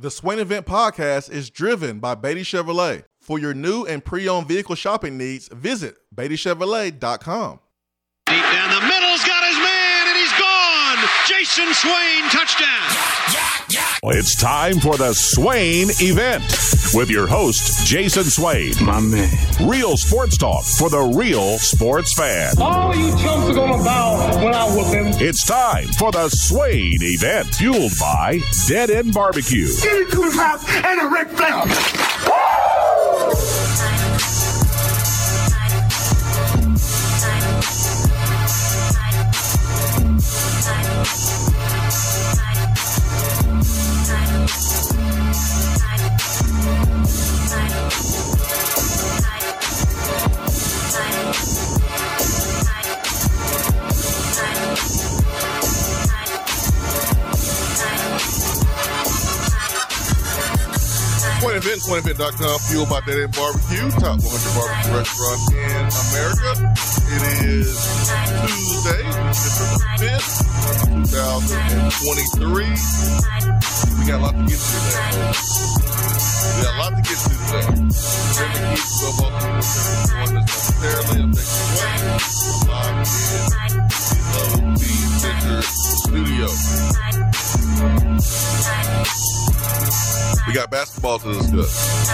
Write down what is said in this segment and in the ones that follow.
The Swain Event podcast is driven by Beatty Chevrolet. For your new and pre-owned vehicle shopping needs, visit BeattyChevrolet.com. Deep down the middle's got his man, and he's gone. Jason Swain, touchdown. It's time for the Swain event with your host, Jason Swain. My man. Real sports talk for the real sports fan. All you chumps are gonna bow when I whoop him. It's time for the Swain event, fueled by Dead End Barbecue. Give me two house and a Ric Flair. Swain Event, SwainEvent.com, fueled by Dead End Barbecue, top 100 barbecue restaurant in America. It is Tuesday, December 5th, 2023. We got a lot to get to today. We got a lot to get to today. Jimmy Keith will go about the one this momentarily. I'm taking away. I'm live in the Low studio. We got basketball to discuss.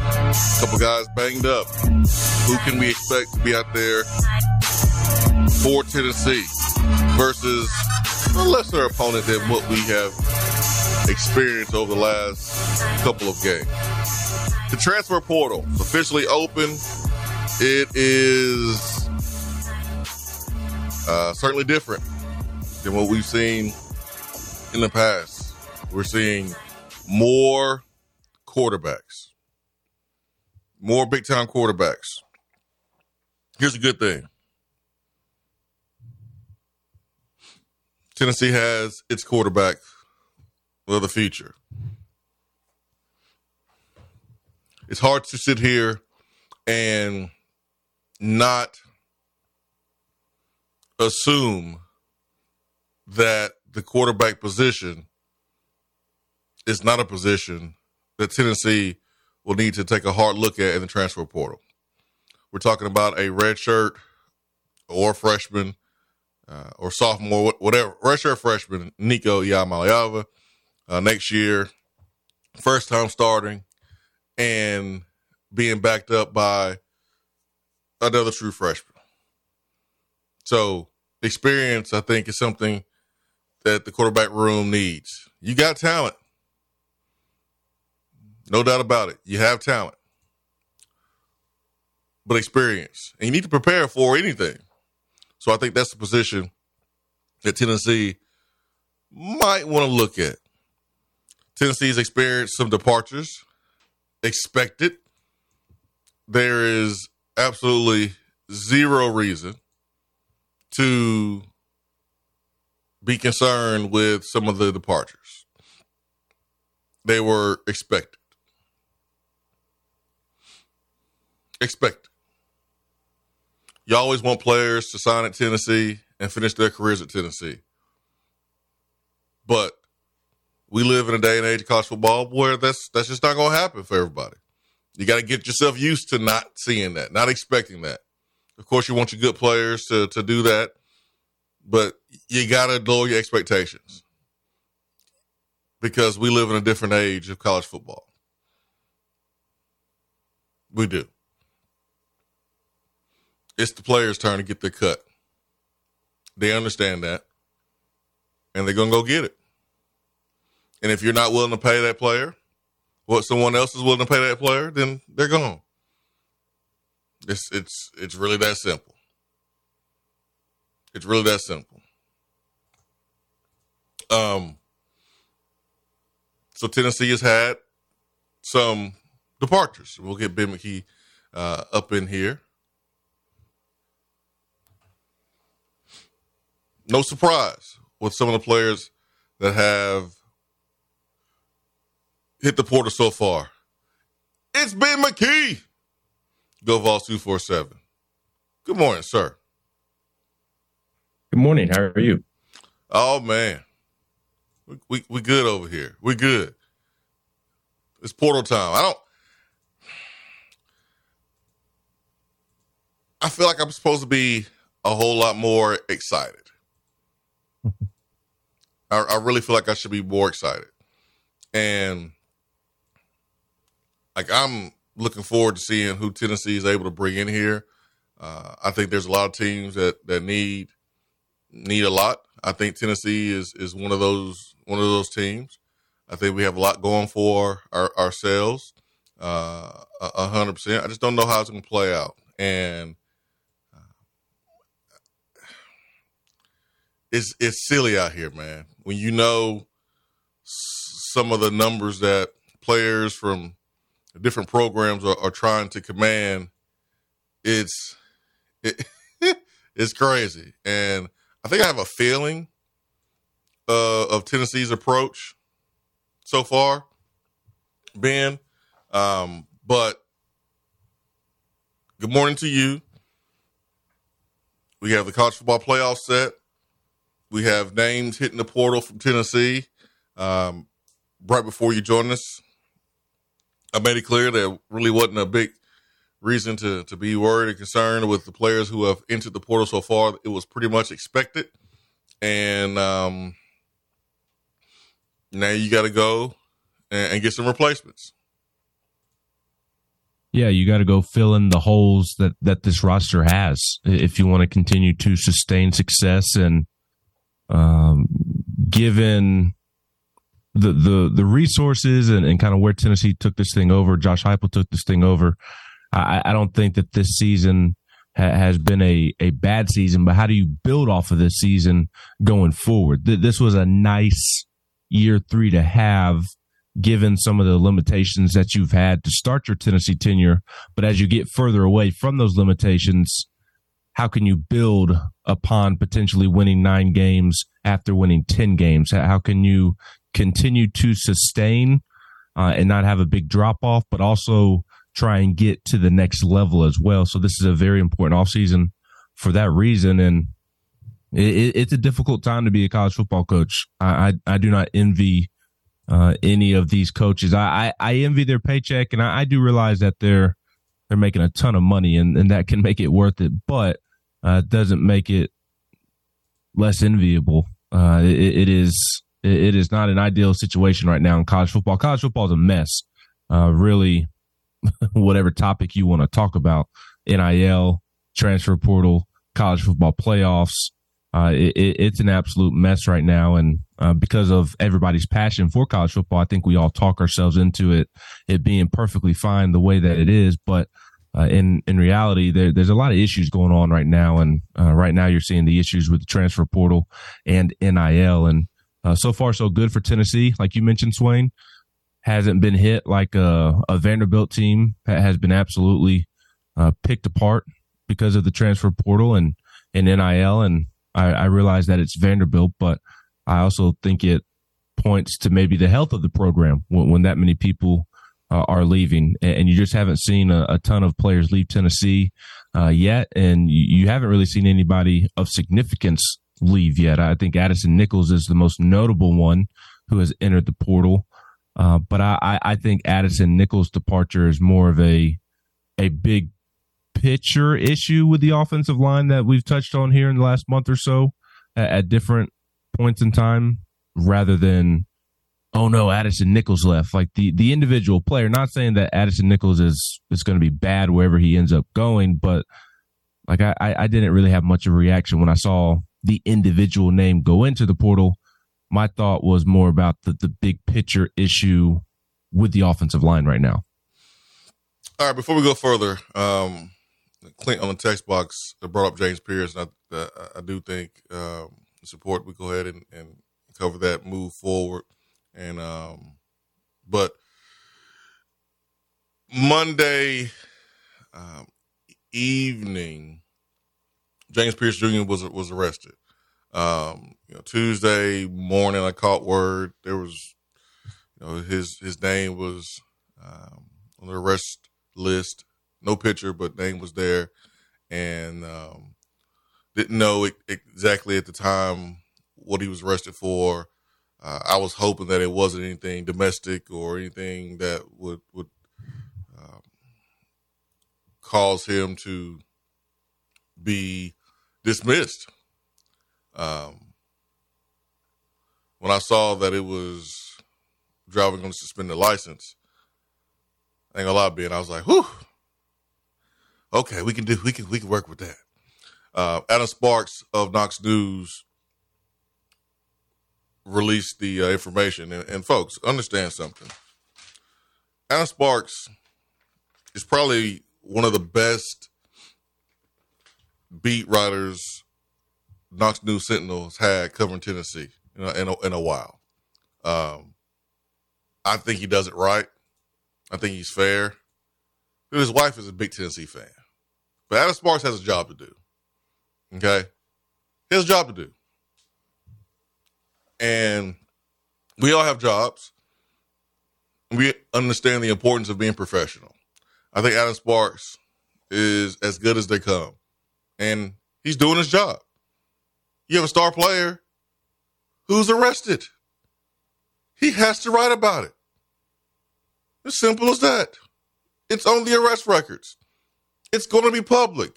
A couple guys banged up. Who can we expect to be out there for Tennessee versus a lesser opponent than what we have experienced over the last couple of games? The transfer portal officially open. It is uh, certainly different than what we've seen in the past. We're seeing more quarterbacks, more big time quarterbacks. Here's a good thing Tennessee has its quarterback of the future. It's hard to sit here and not assume that the quarterback position is not a position that Tennessee will need to take a hard look at in the transfer portal. We're talking about a red shirt or freshman uh, or sophomore, whatever, red shirt freshman, Nico Iamaleava, uh, next year, first time starting and being backed up by another true freshman. So, experience, I think, is something that the quarterback room needs. You got talent. No doubt about it. You have talent, but experience. And you need to prepare for anything. So I think that's the position that Tennessee might want to look at. Tennessee's experienced some departures, expected. There is absolutely zero reason to be concerned with some of the departures. They were expected. Expected. You always want players to sign at Tennessee and finish their careers at Tennessee. But we live in a day and age of college football where that's that's just not going to happen for everybody. You got to get yourself used to not seeing that, not expecting that. Of course, you want your good players to to do that, but you got to lower your expectations because we live in a different age of college football. We do. It's the players' turn to get their cut. They understand that, and they're gonna go get it. And if you're not willing to pay that player what someone else is willing to pay that player, then they're gone. It's it's it's really that simple. It's really that simple. Um. So Tennessee has had some departures. We'll get Ben McKee uh, up in here. No surprise with some of the players that have hit the portal so far. It's Ben McKee. Go Vols 247. Good morning, sir. Good morning. How are you? Oh man. We, we we good over here. We good. it's portal time. I don't. I feel like I'm supposed to be a whole lot more excited. I, I really feel like I should be more excited, and like I'm looking forward to seeing who Tennessee is able to bring in here. Uh, I think there's a lot of teams that that need need a lot. I think Tennessee is is one of those one of those teams. I think we have a lot going for our, ourselves. Uh, a hundred percent. I just don't know how it's going to play out, and uh, it's it's silly out here, man. When you know some of the numbers that players from different programs are, are trying to command, it's it, it's crazy, and I think I have a feeling uh, of Tennessee's approach so far, Ben. Um, but good morning to you. We have the college football playoff set. We have names hitting the portal from Tennessee. Um, right before you joined us, I made it clear there really wasn't a big reason to to be worried and concerned with the players who have entered the portal so far. It was pretty much expected, and um, now you got to go and, and, get some replacements. Yeah, you got to go fill in the holes that that this roster has if you want to continue to sustain success. And um, given the the the resources and, and kind of where Tennessee took this thing over, Josh Heupel took this thing over. I, I don't think that this season ha- has been a, a bad season, but how do you build off of this season going forward? Th- this was a nice year three to have given some of the limitations that you've had to start your Tennessee tenure. But as you get further away from those limitations, how can you build upon potentially winning nine games after winning 10 games? How can you continue to sustain uh, and not have a big drop off, but also try and get to the next level as well. So this is a very important offseason for that reason. And it, it's a difficult time to be a college football coach. I, I, I do not envy uh, any of these coaches. I, I, I envy their paycheck and I, I, do realize that they're, they're making a ton of money and, and that can make it worth it, but uh, doesn't make it less enviable. Uh, it, it is, it is not an ideal situation right now in college football. College football is a mess. Uh, really, whatever topic you want to talk about, NIL, transfer portal, college football playoffs. Uh, it, it's an absolute mess right now. And uh, because of everybody's passion for college football, I think we all talk ourselves into it, it being perfectly fine the way that it is. But uh, in in reality, there, there's a lot of issues going on right now, and uh, right now you're seeing the issues with the transfer portal and NIL. And uh, so far, so good for Tennessee, like you mentioned, Swain hasn't been hit like a, a Vanderbilt team has been absolutely uh, picked apart because of the transfer portal and, and NIL. And I, I realize that it's Vanderbilt, but I also think it points to maybe the health of the program when, when that many people uh, are leaving. And, you just haven't seen a, a ton of players leave Tennessee uh, yet. And you, you haven't really seen anybody of significance leave yet. I think Addison Nichols is the most notable one who has entered the portal. Uh, but I, I think Addison Nichols' departure is more of a a big picture issue with the offensive line that we've touched on here in the last month or so at, at different points in time, rather than oh no, Addison Nichols left. Like the the individual player. Not saying that Addison Nichols is is going to be bad wherever he ends up going, but like I I didn't really have much of a reaction when I saw the individual name go into the portal my thought was more about the, the big picture issue with the offensive line right now. All right, before we go further, um, Clint on the text box brought up James Pierce, and I, I do think um, support. We go ahead and, and, cover that, move forward, and um, but Monday um, evening, James Pierce Jr. was was arrested. Um, you know, Tuesday morning, I caught word there was, you know, his his name was um, on the arrest list. No picture, but name was there, and um, didn't know it, exactly at the time what he was arrested for. Uh, I was hoping that it wasn't anything domestic or anything that would would um, cause him to be dismissed. Um, when I saw that it was driving on a suspended license, I ain't gonna lie, Ben, I was like, "Whew, okay, we can do, we can, we can work with that." Uh, Adam Sparks of Knox News released the uh, information, and, and folks, understand something. Adam Sparks is probably one of the best beat writers Knox News Sentinel has had covering Tennessee in a, in a, in a while. Um, I think he does it right. I think he's fair. His wife is a big Tennessee fan. But Adam Sparks has a job to do. Okay? His job to do. And we all have jobs. We understand the importance of being professional. I think Adam Sparks is as good as they come. And he's doing his job. You have a star player who's arrested. He has to write about it. As simple as that. It's on the arrest records. It's going to be public.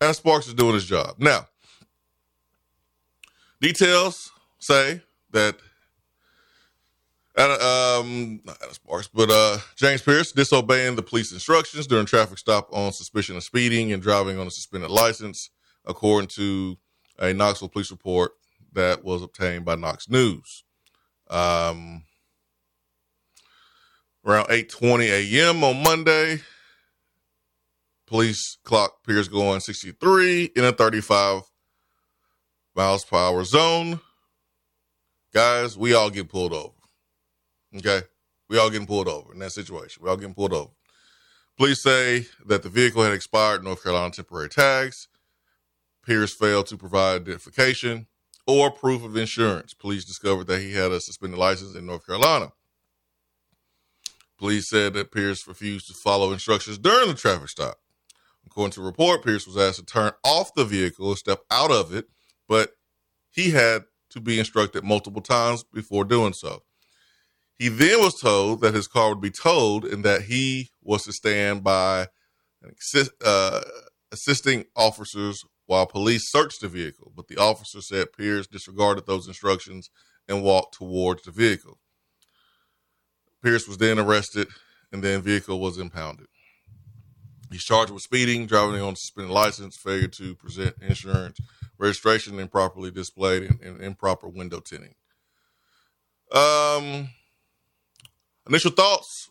And Sparks is doing his job. Now, details say that um, not Sparks, but uh, James Pierce disobeying the police instructions during traffic stop on suspicion of speeding and driving on a suspended license, according to a Knoxville police report that was obtained by Knox News. Um, around 8:20 a.m. on Monday, police clock Pierce going 63 in a 35 miles per hour zone. Guys, we all get pulled over. Okay. We all getting pulled over in that situation. We all getting pulled over. Police say that the vehicle had expired North Carolina temporary tags. Pierce failed to provide identification or proof of insurance. Police discovered that he had a suspended license in North Carolina. Police said that Pierce refused to follow instructions during the traffic stop. According to report, Pierce was asked to turn off the vehicle and step out of it, but he had to be instructed multiple times before doing so. He then was told that his car would be towed and that he was to stand by uh, assisting officers while police searched the vehicle. But the officer said Pierce disregarded those instructions and walked towards the vehicle. Pierce was then arrested and then vehicle was impounded. He's charged with speeding, driving on suspended license, failure to present insurance, registration improperly displayed, and, and improper window tinting. Um, initial thoughts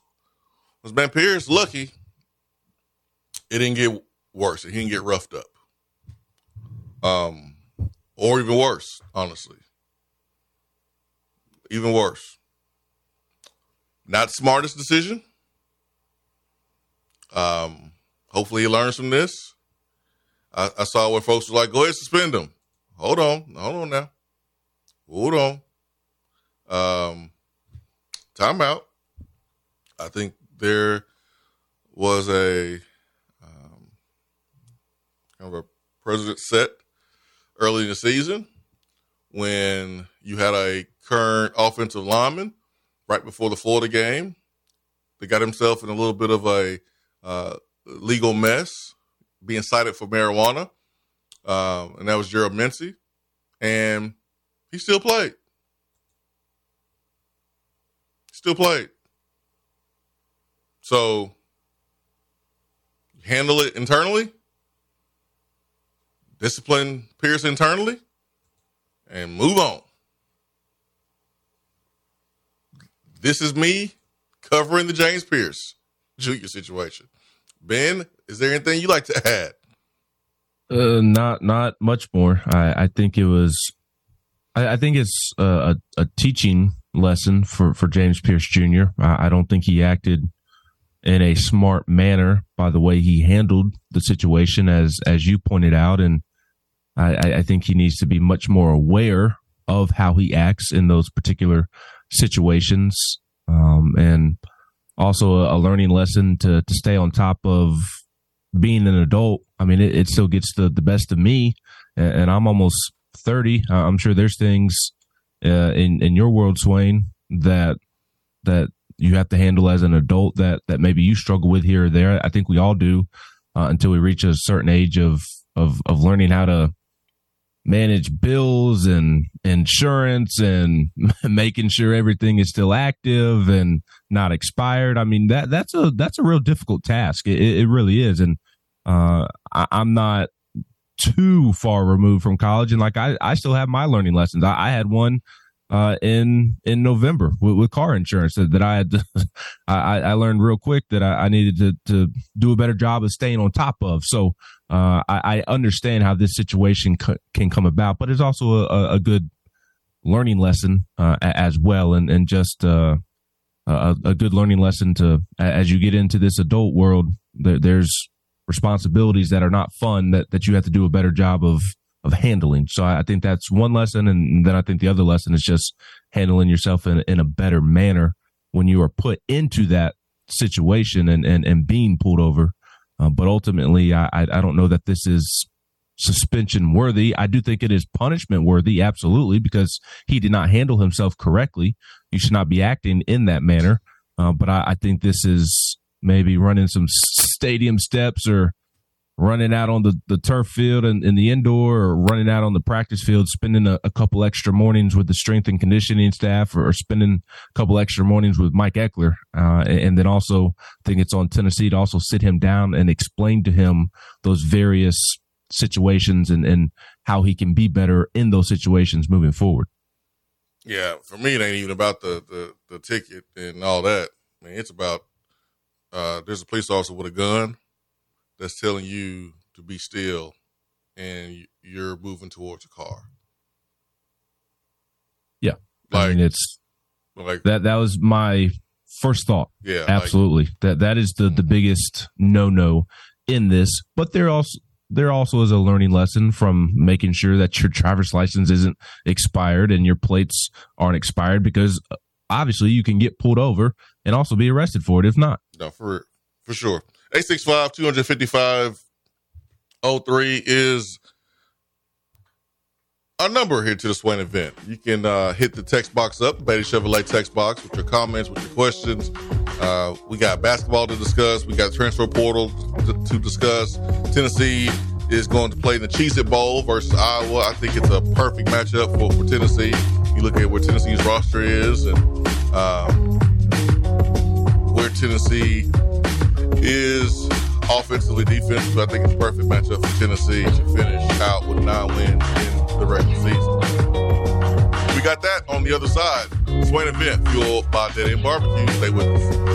was Ben Pierce lucky it didn't get worse. He didn't get roughed up. Um, or even worse, honestly. Even worse. Not smartest decision. Um, hopefully he learns from this. I, I saw where folks were like, go ahead, suspend him. Hold on. Hold on now. Hold on. Um, timeout. I think there was a um, kind of a president set early in the season when you had a current offensive lineman right before the Florida game that got himself in a little bit of a uh, legal mess, being cited for marijuana, um, and that was Gerald Mincey, and he still played. Still played. So handle it internally, discipline Pierce internally, and move on. This is me covering the James Pierce Jr. situation. Ben, is there anything you like to add? Uh, not not much more. I, I think it was. I, I think it's a, a, teaching lesson for, for James Pierce Jr. I, I don't think he acted in a smart manner by the way he handled the situation, as as you pointed out, and I, I think he needs to be much more aware of how he acts in those particular situations, um, and also a, learning lesson to to stay on top of being an adult. I mean, it, it still gets the the best of me, and, and I'm almost thirty. I'm sure there's things uh, in in your world, Swain, that that you have to handle as an adult that that maybe you struggle with here or there. I think we all do uh, until we reach a certain age of of of learning how to manage bills and insurance and making sure everything is still active and not expired. I mean that that's a that's a real difficult task. It, it really is, and uh, I, am not too far removed from college, and like I I still have my learning lessons. I, I had one uh, in in November with, with, car insurance that, that I had. To, I, I learned real quick that I, I, needed to to do a better job of staying on top of. So uh, I, I, understand how this situation c- can come about, but it's also a, a good learning lesson uh, as well, and and just uh, a, a, good learning lesson to as you get into this adult world. There, there's responsibilities that are not fun that that you have to do a better job of of handling. So I, think that's one lesson. And then I think the other lesson is just handling yourself in, in a better manner when you are put into that situation and, and, and being pulled over. Uh, but ultimately, I, I don't know that this is suspension worthy. I do think it is punishment worthy, absolutely, because he did not handle himself correctly. You should not be acting in that manner. Uh, but I, I think this is maybe running some stadium steps or running out on the, the turf field and in the indoor or running out on the practice field, spending a, a, couple extra mornings with the strength and conditioning staff or, or spending a couple extra mornings with Mike Eckler. Uh, and, and, then also I think it's on Tennessee to also sit him down and explain to him those various situations and, and how he can be better in those situations moving forward. Yeah, for me, it ain't even about the, the, the ticket and all that. I mean, it's about uh, there's a police officer with a gun that's telling you to be still and you're moving towards a car. Yeah. Like, I mean, it's like that, that was my first thought. Yeah. Absolutely. Like, that, that is the, the biggest no no in this, but there also, there also is a learning lesson from making sure that your driver's license isn't expired and your plates aren't expired because uh, obviously you can get pulled over and also be arrested for it if not. No, for for sure. 865 255 03 is a number here to the Swain event. You can uh, hit the text box up, Beatty Chevrolet text box with your comments, with your questions. Uh, we got basketball to discuss. We got transfer portal to, to discuss. Tennessee is going to play in the Cheez It Bowl versus Iowa. I think it's a perfect matchup for, for Tennessee. You look at where Tennessee's roster is and um, where Tennessee is offensively, defensively. I think it's a perfect matchup for Tennessee to finish out with nine wins in the regular season. We got that on the other side. Swain event fueled by Dead End Barbecue. Stay with us.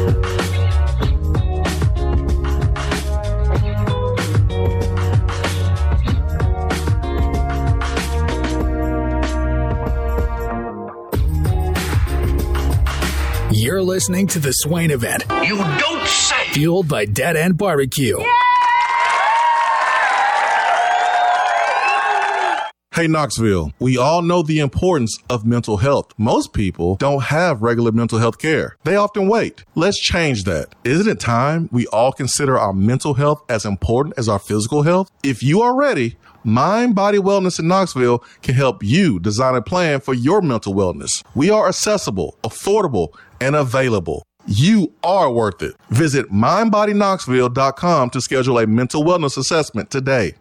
You're listening to the Swain event. You don't say. Fueled by Dead End Barbecue. Yeah! Hey, Knoxville, we all know the importance of mental health. Most people don't have regular mental health care. They often wait. Let's change that. Isn't it time we all consider our mental health as important as our physical health? If you are ready, Mind Body Wellness in Knoxville can help you design a plan for your mental wellness. We are accessible, affordable, and available. You are worth it. Visit mindbodyknoxville.com to schedule a mental wellness assessment today.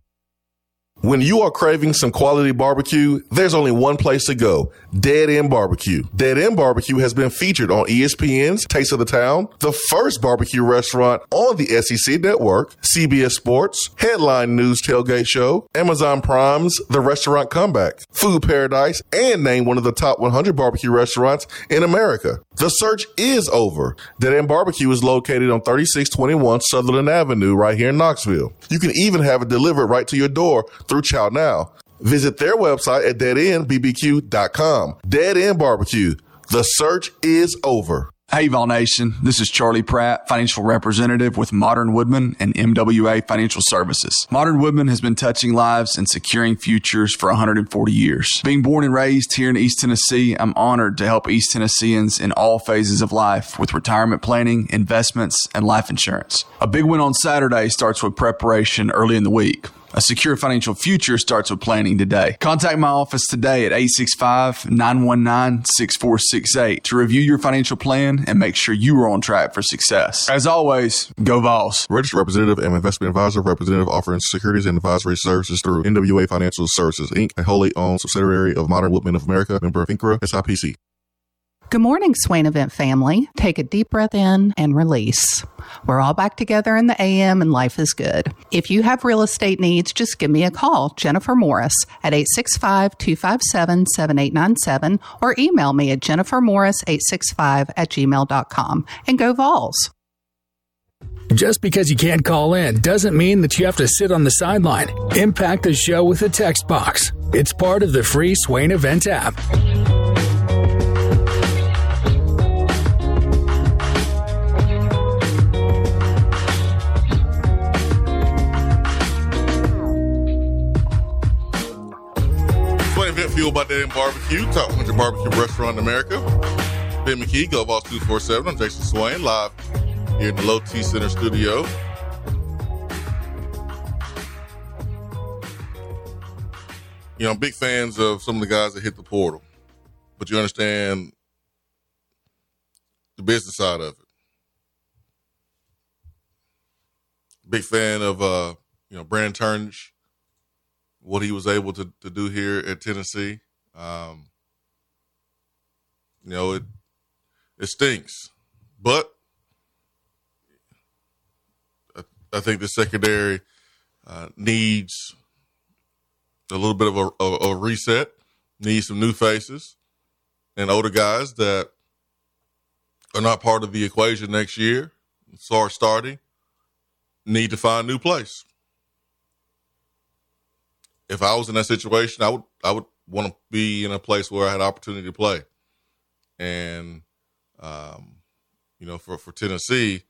When you are craving some quality barbecue, there's only one place to go. Dead End Barbecue. Dead End Barbecue has been featured on ESPN's Taste of the Town, the first barbecue restaurant on the SEC network, CBS Sports, Headline News Tailgate Show, Amazon Prime's The Restaurant Comeback, Food Paradise, and named one of the top 100 barbecue restaurants in America. The search is over. Dead End Barbecue is located on 3621 Sutherland Avenue right here in Knoxville. You can even have it delivered right to your door through Chow Now. Visit their website at deadendbbq.com. Dead End Barbecue. The search is over. Hey, Vol Nation. This is Charlie Pratt, financial representative with Modern Woodmen and MWA Financial Services. Modern Woodmen has been touching lives and securing futures for 140 years. Being born and raised here in East Tennessee, I'm honored to help East Tennesseans in all phases of life with retirement planning, investments, and life insurance. A big win on Saturday starts with preparation early in the week. A secure financial future starts with planning today. Contact my office today at 865 919 6468 to review your financial plan and make sure you are on track for success. As always, go Vols. Registered representative and investment advisor, representative offering securities and advisory services through MWA Financial Services, Inc., a wholly owned subsidiary of Modern Woodmen of America, member of FINRA, SIPC. Good morning, Swain Event family. Take a deep breath in and release. We're all back together in the AM and life is good. If you have real estate needs, just give me a call, Jennifer Morris, at 865 257 7897 or email me at jennifermorris865 at gmail.com and go Vols. Just because you can't call in doesn't mean that you have to sit on the sideline. Impact the show with a text box. It's part of the free Swain Event app. Fueled by Dan Barbecue, top 100 barbecue restaurant in America. Ben McKee, Go Vols 247. I'm Jason Swain, live here in the Low T Center studio. You know, I'm big fans of some of the guys that hit the portal, but you understand the business side of it. Big fan of uh, you know, Brandon Turnage, what he was able to, to do here at Tennessee. Um, you know, it it stinks, but I, I think the secondary uh, needs a little bit of a, a, a reset, needs some new faces and older guys that are not part of the equation next year, start starting, need to find a new place. If I was in that situation, I would I would want to be in a place where I had opportunity to play. And um, you know, for, for Tennessee,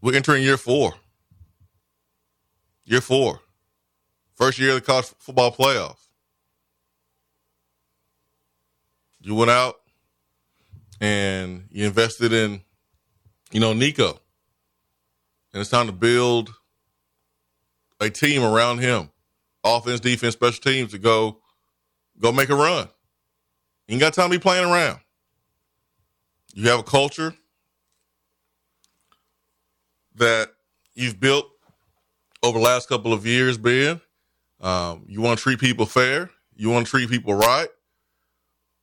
we're entering year four. Year four, first year of the college football playoff. You went out and you invested in, you know, Nico. And it's time to build a team around him. Offense, defense, special teams to go go make a run. You ain't got time to be playing around. You have a culture that you've built over the last couple of years, Ben. Um, you want to treat people fair. You want to treat people right.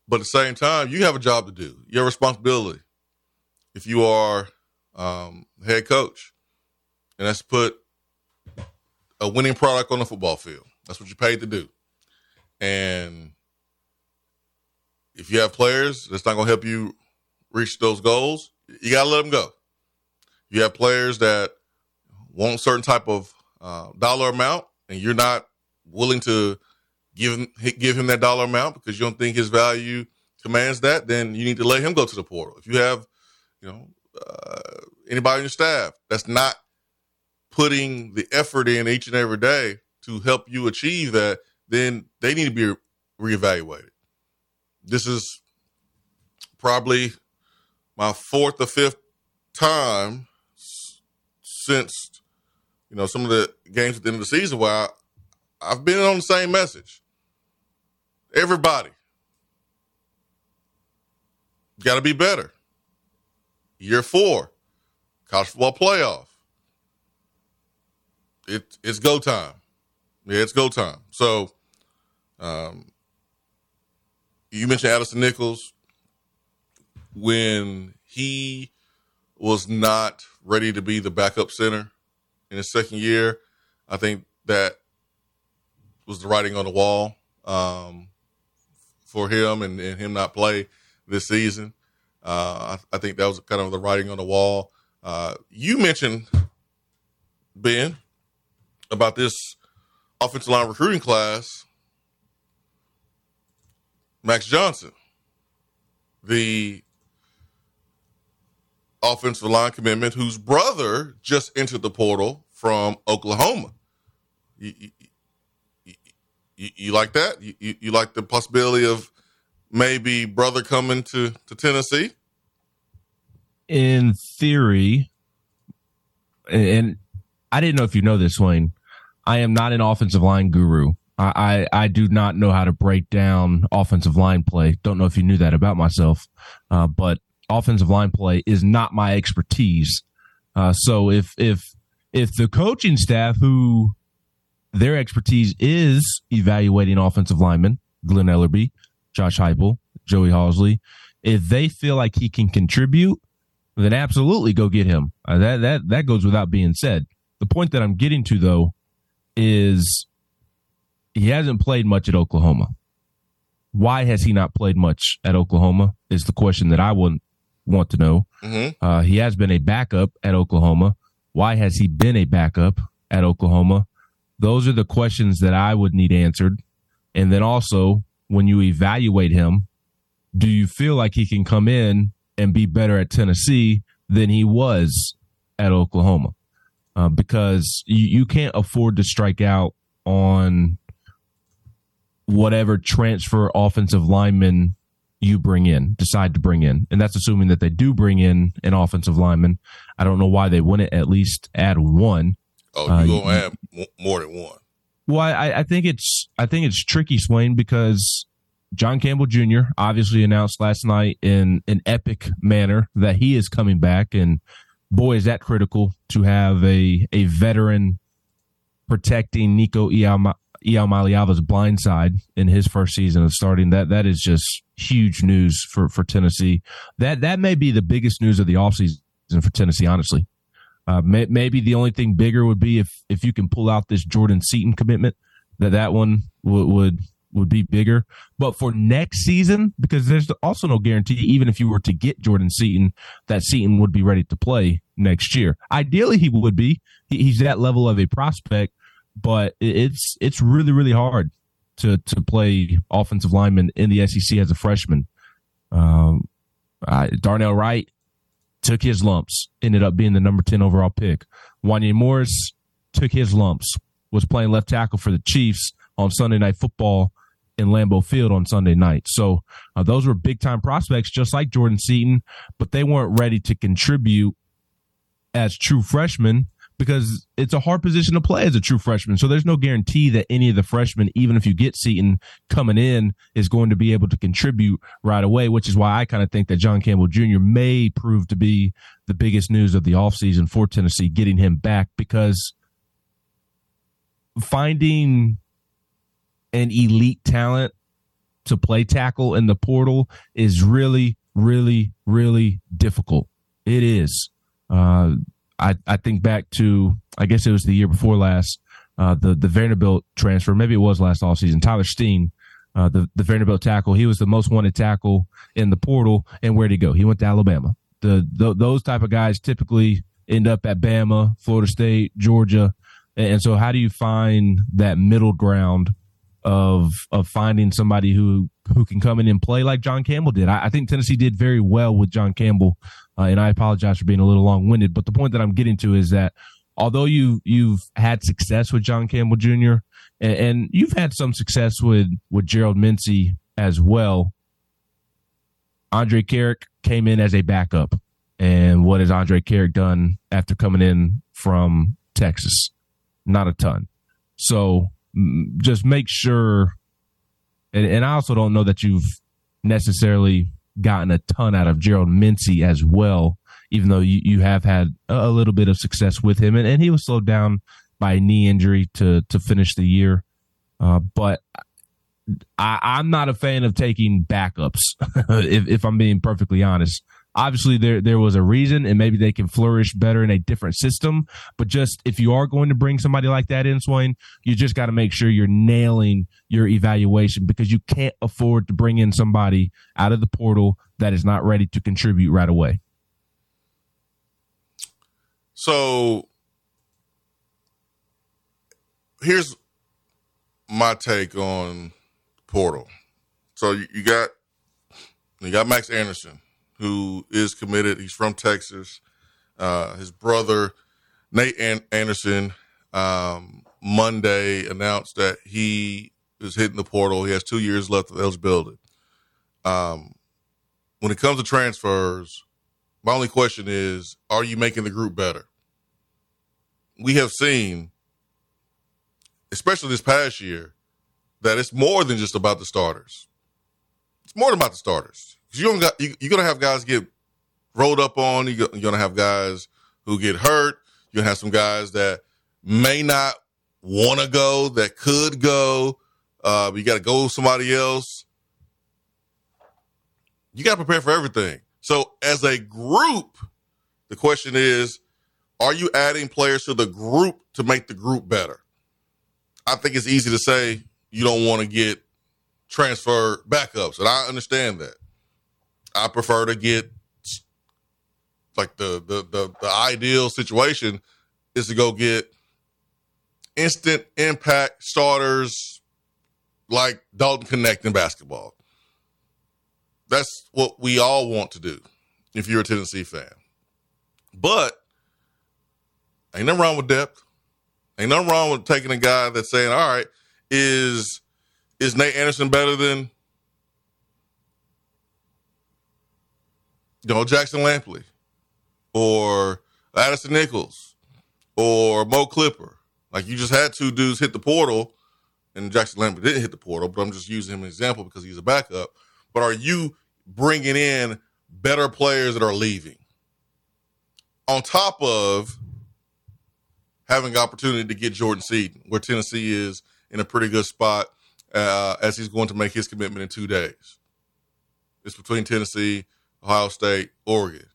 But at the same time, you have a job to do. You have responsibility. If you are um, head coach, and that's put a winning product on the football field. That's what you're paid to do. And if you have players that's not going to help you reach those goals, you got to let them go. You have players that want certain type of uh, dollar amount, and you're not willing to give him give him that dollar amount because you don't think his value commands that. Then you need to let him go to the portal. If you have, you know, uh, anybody on your staff that's not putting the effort in each and every day to help you achieve that, then they need to be re- reevaluated. This is probably my fourth or fifth time since you know some of the games at the end of the season where I, I've been on the same message. Everybody got to be better. Year four, college football playoff. It it's go time. Yeah, it's go time. So, um, you mentioned Addison Nichols when he was not ready to be the backup center in his second year. I think that was the writing on the wall um, for him and, and, him not play this season. Uh, I, I, think that was kind of the writing on the wall. Uh, you mentioned Ben about this offensive line recruiting class. Max Johnson, the offensive line commitment, whose brother just entered the portal from Oklahoma. You, you, you, you like that? You, like the possibility of maybe brother coming to, to Tennessee? In theory, and I didn't know if you know this, Wayne. I am not an offensive line guru. I, I, I do not know how to break down offensive line play. Don't know if you knew that about myself, uh, but offensive line play is not my expertise. Uh, so if if if the coaching staff who their expertise is evaluating offensive linemen, Glen Elarbee, Josh Heupel, Joey Halzle, if they feel like he can contribute, then absolutely go get him. Uh, that that that goes without being said. The point that I'm getting to though is he hasn't played much at Oklahoma. Why has he not played much at Oklahoma? Is the question that I would want to know. Mm-hmm. Uh, he has been a backup at Oklahoma. Why has he been a backup at Oklahoma? Those are the questions that I would need answered. And then also, when you evaluate him, do you feel like he can come in and be better at Tennessee than he was at Oklahoma? Uh, because you, you can't afford to strike out on whatever transfer offensive lineman you bring in, decide to bring in. And that's assuming that they do bring in an offensive lineman. I don't know why they wouldn't at least add one. Oh, you're uh, gonna add more than one. Well, I, I think it's I think it's tricky, Swain, because John Campbell Jr. obviously announced last night in an epic manner that he is coming back, and boy, is that critical to have a a veteran protecting Nico Iamaleava's blind side in his first season of starting. That that is just huge news for for Tennessee. That that may be the biggest news of the offseason for Tennessee, honestly. Uh, may, maybe the only thing bigger would be if if you can pull out this Jordan Seaton commitment, that that one would would would be bigger. But for next season, because there's also no guarantee, even if you were to get Jordan Seaton, that Seaton would be ready to play next year. Ideally, he would be. He's that level of a prospect, but it's it's really really hard to to play offensive lineman in the SEC as a freshman. Um, I, Darnell Wright took his lumps, ended up being the number 10 overall pick. Wanya Morris took his lumps, was playing left tackle for the Chiefs on Sunday Night Football in Lambeau Field on Sunday night. So uh, those were big time prospects, just like Jordan Seaton, but they weren't ready to contribute as true freshmen because it's a hard position to play as a true freshman. So there's no guarantee that any of the freshmen, even if you get Seaton coming in, is going to be able to contribute right away, which is why I kind of think that John Campbell Jr. may prove to be the biggest news of the offseason for Tennessee, getting him back because finding an elite talent to play tackle in the portal is really, really, really difficult. It is. Uh, I, I think back to I guess it was the year before last, uh, the the Vanderbilt transfer. Maybe it was last offseason. Tyler Steen, uh, the the Vanderbilt tackle. He was the most wanted tackle in the portal. And where'd he go? He went to Alabama. The, the those type of guys typically end up at Bama, Florida State, Georgia. And so, how do you find that middle ground of of finding somebody who who can come in and play like John Campbell did? I, I think Tennessee did very well with John Campbell uh, and I apologize for being a little long winded, but the point that I'm getting to is that although you you've had success with John Campbell Jr. and, and you've had some success with with Gerald Mincey as well, Andrej Karic came in as a backup. And what has Andrej Karic done after coming in from Texas? Not a ton. So just make sure. And, and I also don't know that you've necessarily gotten a ton out of Gerald Mincey as well, even though you, you have had a little bit of success with him. And, and he was slowed down by a knee injury to, to finish the year. Uh, but I I, am not a fan of taking backups, if, if I'm being perfectly honest obviously there there was a reason and maybe they can flourish better in a different system. But just if you are going to bring somebody like that in swain you just got to make sure you're nailing your evaluation because you can't afford to bring in somebody out of the portal that is not ready to contribute right away. So here's my take on portal. So you got you got max anderson who is committed. He's from Texas. Uh, his brother, Nate Anderson, um, Monday announced that he is hitting the portal. He has two years left of eligibility. Um, when it comes to transfers, my only question is are you making the group better? We have seen especially this past year, that it's more than just about the starters. It's more than about the starters. You don't got you, you're gonna have guys get rolled up on. You're gonna have guys who get hurt. You're gonna have some guys that may not want to go, that could go. Uh, you got to go with somebody else. You got to prepare for everything. So, as a group, the question is are you adding players to the group to make the group better? I think it's easy to say you don't want to get transfer backups, and I understand that. I prefer to get like the the the, the ideal situation is to go get instant impact starters like Dalton Knecht in basketball. That's what we all want to do if you're a Tennessee fan. But ain't nothing wrong with depth. Ain't nothing wrong with taking a guy that's saying, all right, is is Nate Anderson better than you know Jackson Lampley or Addison Nichols or Mo Clipper? Like you just had two dudes hit the portal, and Jackson Lampley didn't hit the portal, but I'm just using him as an example because he's a backup. But are you bringing in better players that are leaving? On top of having the opportunity to get Jordan Seaton, where Tennessee is in a pretty good spot uh, as he's going to make his commitment in two days. It's between Tennessee, Ohio State, Oregon.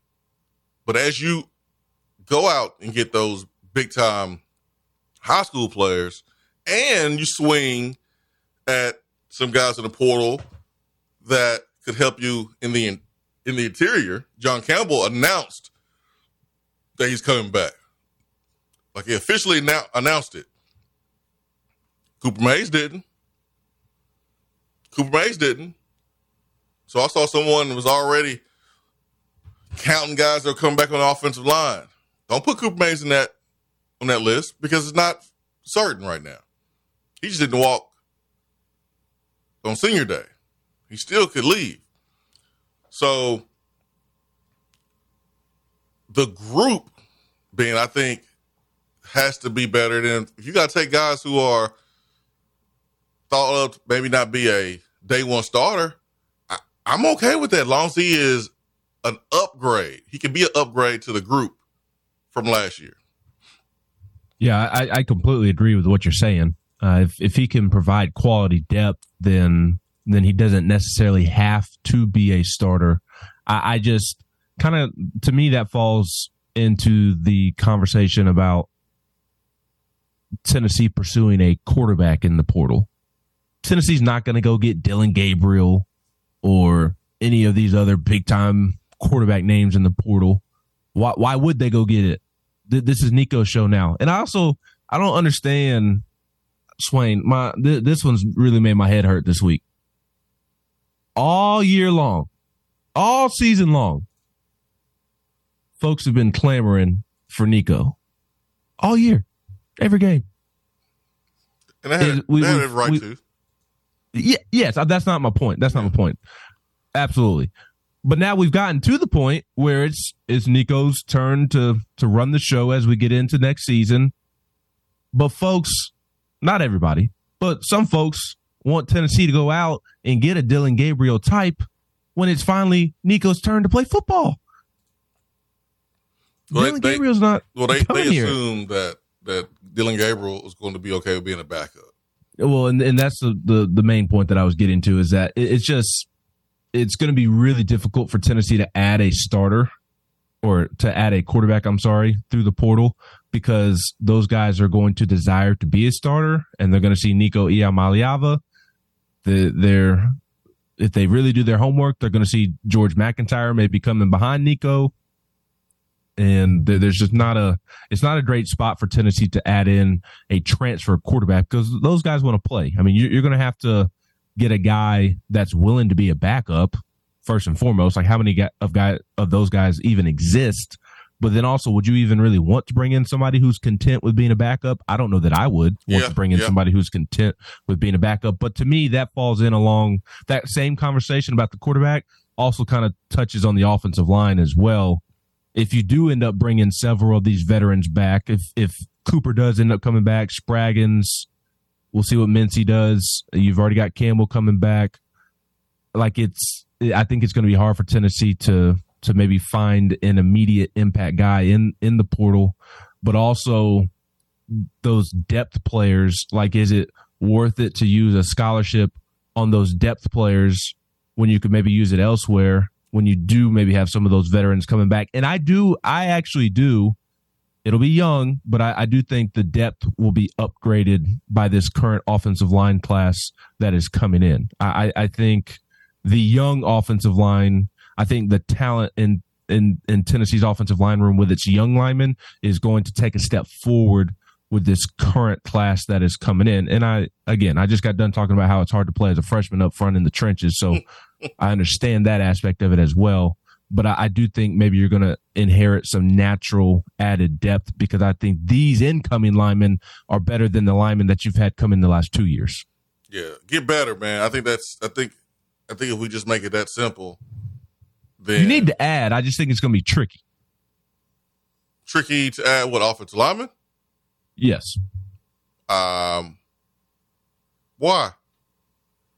But as you go out and get those big time high school players and you swing at some guys in the portal that could help you in the in the interior, John Campbell announced that he's coming back. Like he officially now announced it. Cooper Mays didn't. Cooper Mays didn't. So I saw someone was already counting guys that are coming back on the offensive line. Don't put Cooper Mays in that on that list because it's not certain right now. He just didn't walk on senior day. He still could leave. So the group being, I think, has to be better than if you got to take guys who are thought of maybe not be a day one starter. I, I'm okay with that, long as he is an upgrade. He can be an upgrade to the group from last year. Yeah, I, I completely agree with what you're saying. Uh, if if he can provide quality depth, then then he doesn't necessarily have to be a starter. I, I just kind of to me that falls into the conversation about Tennessee pursuing a quarterback in the portal. Tennessee's not going to go get Dillon Gabriel or any of these other big time quarterback names in the portal. Why, why would they go get it? This is Nico's show now. And I also, I don't understand, Swain, my, th- this one's really made my head hurt this week. All year long, all season long, folks have been clamoring for Nico all year, every game. And they had, we, they had we, right we, to. Yeah, yes, that's not my point. That's not my point. Absolutely. But now we've gotten to the point where it's it's Nico's turn to to run the show as we get into next season. But folks, not everybody, but some folks want Tennessee to go out and get a Dillon Gabriel type when it's finally Nico's turn to play football. Well, Dillon they, Gabriel's not. Well, they, they assumed that that Dillon Gabriel was going to be okay with being a backup. Well, and, and that's the, the, the main point that I was getting to is that it, it's just it's going to be really difficult for Tennessee to add a starter or to add a quarterback. I'm sorry through the portal because those guys are going to desire to be a starter and they're going to see Nico Iamaleava. The, they're if they really do their homework, they're going to see George MacIntyre maybe coming behind Nico and there's just not a it's not a great spot for Tennessee to add in a transfer quarterback because those guys want to play. I mean, you're, you're going to have to get a guy that's willing to be a backup first and foremost. Like how many of guy of those guys even exist? But then also, would you even really want to bring in somebody who's content with being a backup? I don't know that I would want yeah, to bring in yeah. somebody who's content with being a backup. But to me, that falls in along that same conversation about the quarterback. Also, kind of touches on the offensive line as well if you do end up bringing several of these veterans back, if if Cooper does end up coming back, Spraggins, We'll see what Mincey does. You've already got Campbell coming back. Like it's, I think it's going to be hard for Tennessee to to maybe find an immediate impact guy in in the portal, but also those depth players. Like, is it worth it to use a scholarship on those depth players when you could maybe use it elsewhere? When you do maybe have some of those veterans coming back, and I do, I actually do it'll be young, but I, I, do think the depth will be upgraded by this current offensive line class that is coming in. I, I think the young offensive line, I think the talent in, in, in Tennessee's offensive line room with its young linemen is going to take a step forward with this current class that is coming in. And I, again, I just got done talking about how it's hard to play as a freshman up front in the trenches. So I understand that aspect of it as well but I, I do think maybe you're going to inherit some natural added depth because I think these incoming linemen are better than the linemen that you've had come in the last two years. Yeah, get better, man. I think that's. I think. I think if we just make it that simple, then you need to add. I just think it's going to be tricky. Tricky to add what offensive lineman? Yes. Um. Why?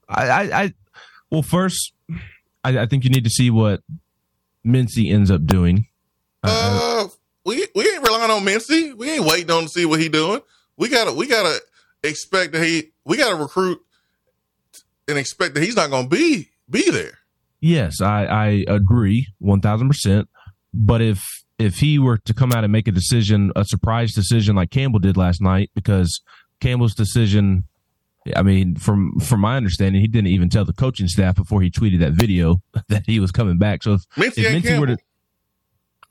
I. I. I well, first, I, I think you need to see what Mincey ends up doing. Uh, uh, we we ain't relying on Mincey. We ain't waiting on to see what he doing. We gotta we gotta expect that he we gotta recruit and expect that he's not gonna be be there. Yes, I I agree one thousand percent. But if if he were to come out and make a decision, a surprise decision like Campbell did last night, because Campbell's decision I mean, from from my understanding, he didn't even tell the coaching staff before he tweeted that video that he was coming back. So if, Mincey, if Mincey were to,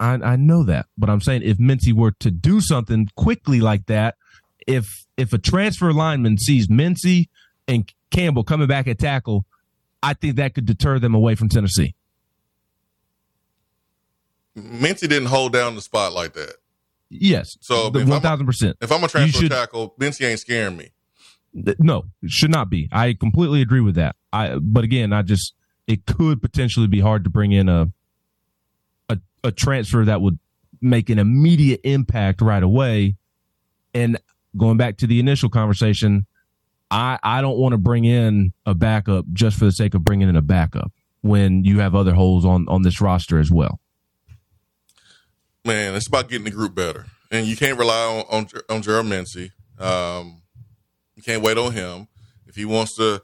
I, I know that, but I'm saying if Mincey were to do something quickly like that, if if a transfer lineman sees Mincey and Campbell coming back at tackle, I think that could deter them away from Tennessee. Mincey didn't hold down the spot like that. Yes. So one thousand percent. If I'm a transfer should, tackle, Mincey ain't scaring me. No, it should not be. I completely agree with that. I but again, I just it could potentially be hard to bring in a a, transfer that would make an immediate impact right away. And going back to the initial conversation, I I don't want to bring in a backup just for the sake of bringing in a backup when you have other holes on on this roster as well. Man, it's about getting the group better, and you can't rely on on, on Gerald Mincey. Um, you can't wait on him. If he wants to,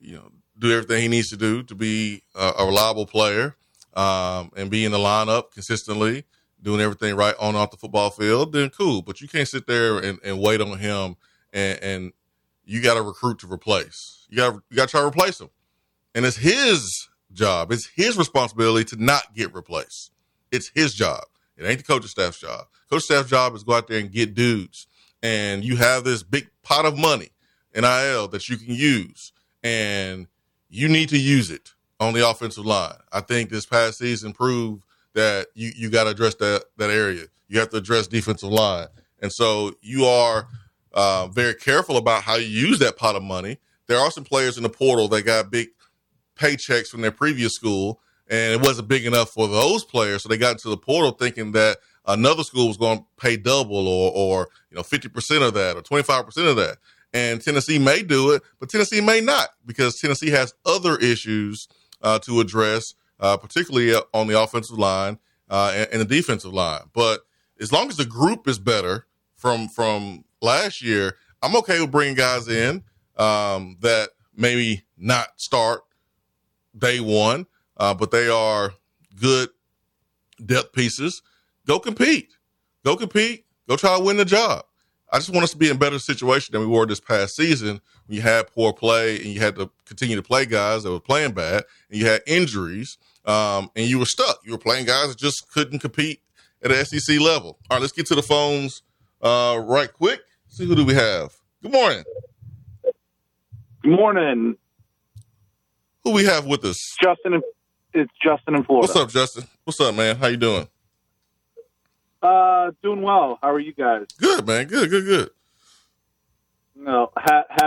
you know, do everything he needs to do to be a, a reliable player um, and be in the lineup consistently, doing everything right on off the football field, then cool. But you can't sit there and, and wait on him and, and you got to recruit to replace. You got you got to try to replace him, and it's his job. It's his responsibility to not get replaced. It's his job. It ain't the coaching staff's job. Coach staff's job is go out there and get dudes. And you have this big pot of money in NIL that you can use, and you need to use it on the offensive line. I think this past season proved that you, you got to address that, that area. You have to address defensive line. And so you are uh, very careful about how you use that pot of money. There are some players in the portal that got big paychecks from their previous school, and it wasn't big enough for those players. So they got into the portal thinking that another school was going to pay double or, or you know, 50% of that or 25% of that and Tennessee may do it, but Tennessee may not because Tennessee has other issues uh, to address, uh, particularly on the offensive line uh, and, and, the defensive line. But as long as the group is better from from last year, I'm okay with bringing guys in um, that maybe not start day one, uh, but they are good depth pieces. Go compete. Go compete. Go try to win the job. I just want us to be in a better situation than we were this past season you had poor play and you had to continue to play guys that were playing bad and you had injuries um, and you were stuck. You were playing guys that just couldn't compete at the SEC level. All right, let's get to the phones uh, right quick. See who do we have. Good morning. Good morning. Who we have with us? Justin. It's Justin in Florida. What's up, Justin? What's up, man? How you doing? Uh, doing well. How are you guys? Good, man. Good, good, good. No,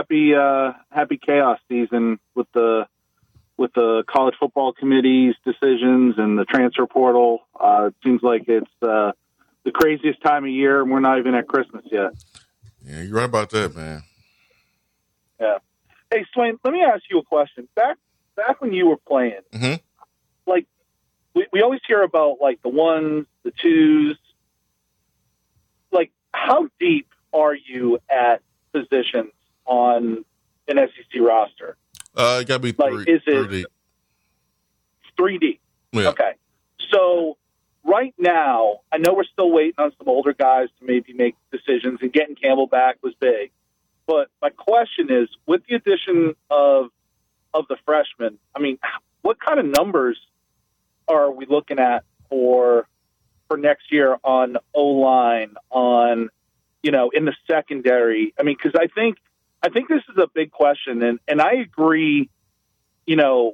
happy, uh, happy chaos season with the with the college football committee's decisions and the transfer portal. Uh, it seems like it's uh, the craziest time of year, and we're not even at Christmas yet. Yeah, you're right about that, man. Yeah. Hey, Swain, let me ask you a question. Back back when you were playing, Mhm. like we, we always hear about like the ones, the twos. Like, how deep are you at positions on an SEC roster? Uh, it got to be Like, three, is it- three deep. Three deep. Yeah. Okay. So right now, I know we're still waiting on some older guys to maybe make decisions, and getting Campbell back was big. But my question is, with the addition of of the freshmen, I mean, what kind of numbers are we looking at for for next year on O line, on you know, in the secondary? I mean, because I think I think this is a big question, and and I agree. You know,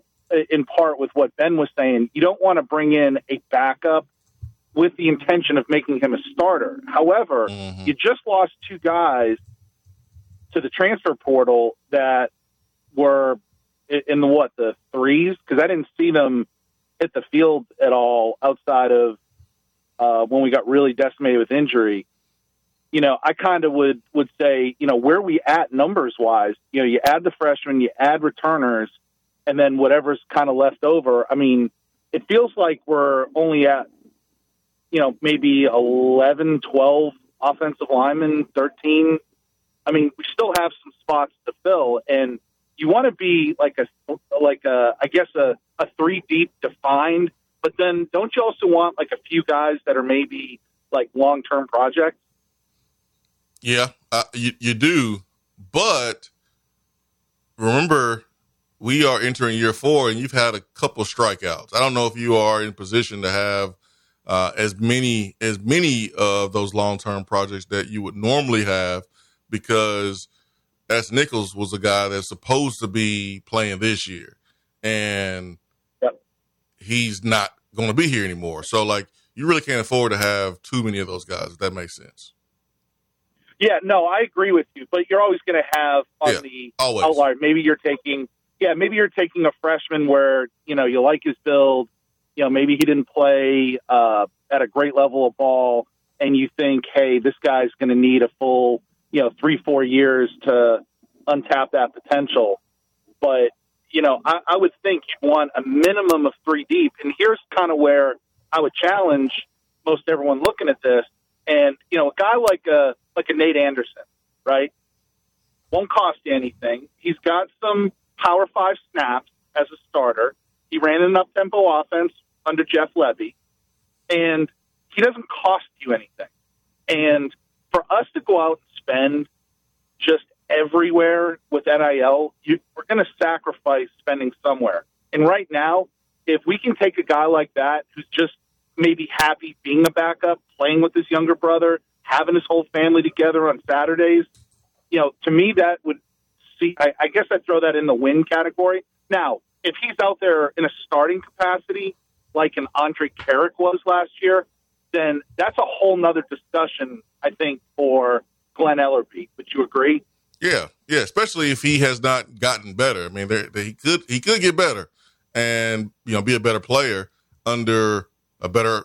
in part with what Ben was saying, you don't want to bring in a backup with the intention of making him a starter. However, Mhm. you just lost two guys to the transfer portal that were in the what the threes because I didn't see them hit the field at all outside of uh, when we got really decimated with injury. You know, I kind of would would say, you know, where we at numbers wise. You know, you add the freshmen, you add returners, and then whatever's kind of left over. I mean, it feels like we're only at, you know, maybe 11, 12 offensive linemen, 13. I mean, we still have some spots to fill, and you want to be like a, like a, I guess a, a three deep defined, but then don't you also want like a few guys that are maybe like long term projects? Yeah, uh, you you do, but remember, we are entering year four, and you've had a couple strikeouts. I don't know if you are in position to have uh, as many as many of those long term projects that you would normally have, because S. Nichols was a guy that's supposed to be playing this year, and Yep. he's not going to be here anymore. So, like, you really can't afford to have too many of those guys. If that makes sense. Yeah, no, I agree with you, but you're always going to have on Yeah, the always. outlier. Maybe you're taking, yeah, maybe you're taking a freshman where you know you like his build. You know, maybe he didn't play uh, at a great level of ball, and you think, hey, this guy's going to need a full, you know, three four years to untap that potential. But you know, I, I would think you'd want a minimum of three deep. And here's kind of where I would challenge most everyone looking at this. And you know, a guy like a like a Nate Anderson, right? Won't cost you anything. He's got some power five snaps as a starter. He ran an up tempo offense under Jeff Lebby, and he doesn't cost you anything. And for us to go out and spend just everywhere with NIL, you, we're going to sacrifice spending somewhere. And right now, if we can take a guy like that who's just maybe happy being a backup, playing with his younger brother, having his whole family together on Saturdays, you know, to me that would see. I, I guess I'd throw that in the win category. Now, if he's out there in a starting capacity, like an Andrej Karic was last year, then that's a whole nother discussion. I think for Glen Elarbee. Would you agree? Yeah, yeah, especially if he has not gotten better. I mean, he could he could get better, and you know, be a better player under a better